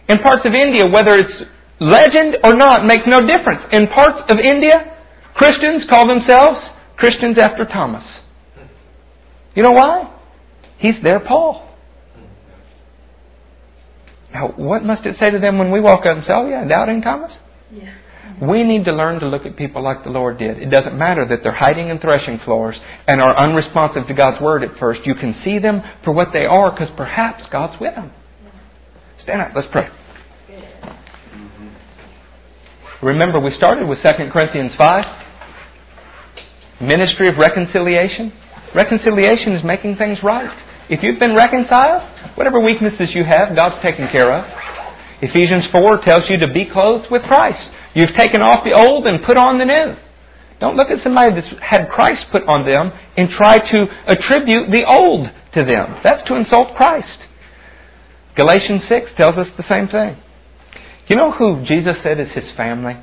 In parts of India, whether it's legend or not makes no difference. In parts of India, Christians call themselves Christians after Thomas. You know why? He's their Paul. Now, what must it say to them when we walk up and say, Oh, yeah, doubting Thomas? Yeah. We need to learn to look at people like the Lord did. It doesn't matter that they're hiding in threshing floors and are unresponsive to God's Word at first. You can see them for what they are because perhaps God's with them. Stand up. Let's pray. Remember, we started with 2 Corinthians 5. Ministry of reconciliation. Reconciliation is making things right. If you've been reconciled, whatever weaknesses you have, God's taken care of. Ephesians 4 tells you to be clothed with Christ. You've taken off the old and put on the new. Don't look at somebody that's had Christ put on them and try to attribute the old to them. That's to insult Christ. Galatians 6 tells us the same thing. You know who Jesus said is his family?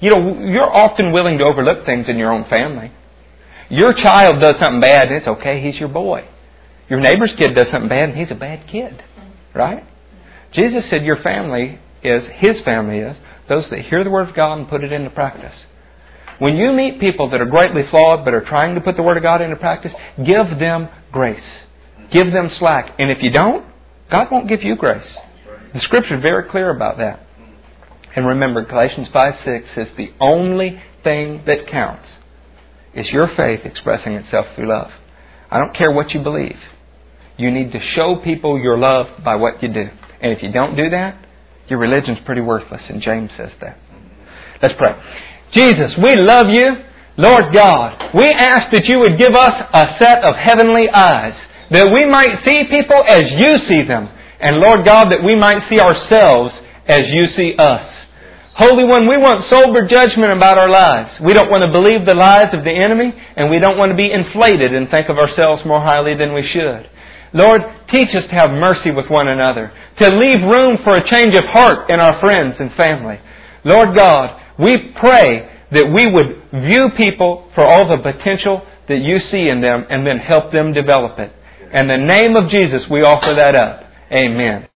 You know, you're often willing to overlook things in your own family. Your child does something bad, and it's okay, he's your boy. Your neighbor's kid does something bad, and he's a bad kid. Right? Jesus said your family is, his family is, those that hear the Word of God and put it into practice. When you meet people that are greatly flawed but are trying to put the Word of God into practice, give them grace. Give them slack. And if you don't, God won't give you grace. The Scripture is very clear about that. And remember, Galatians 5 6 says the only thing that counts is your faith expressing itself through love. I don't care what you believe. You need to show people your love by what you do. And if you don't do that, your religion's pretty worthless. And James says that. Let's pray. Jesus, we love you. Lord God, we ask that you would give us a set of heavenly eyes, that we might see people as you see them, and Lord God, that we might see ourselves as you see us. Holy One, we want sober judgment about our lives. We don't want to believe the lies of the enemy, and we don't want to be inflated and think of ourselves more highly than we should. Lord, teach us to have mercy with one another, to leave room for a change of heart in our friends and family. Lord God, we pray that we would view people for all the potential that you see in them and then help them develop it. In the name of Jesus, we offer that up. Amen.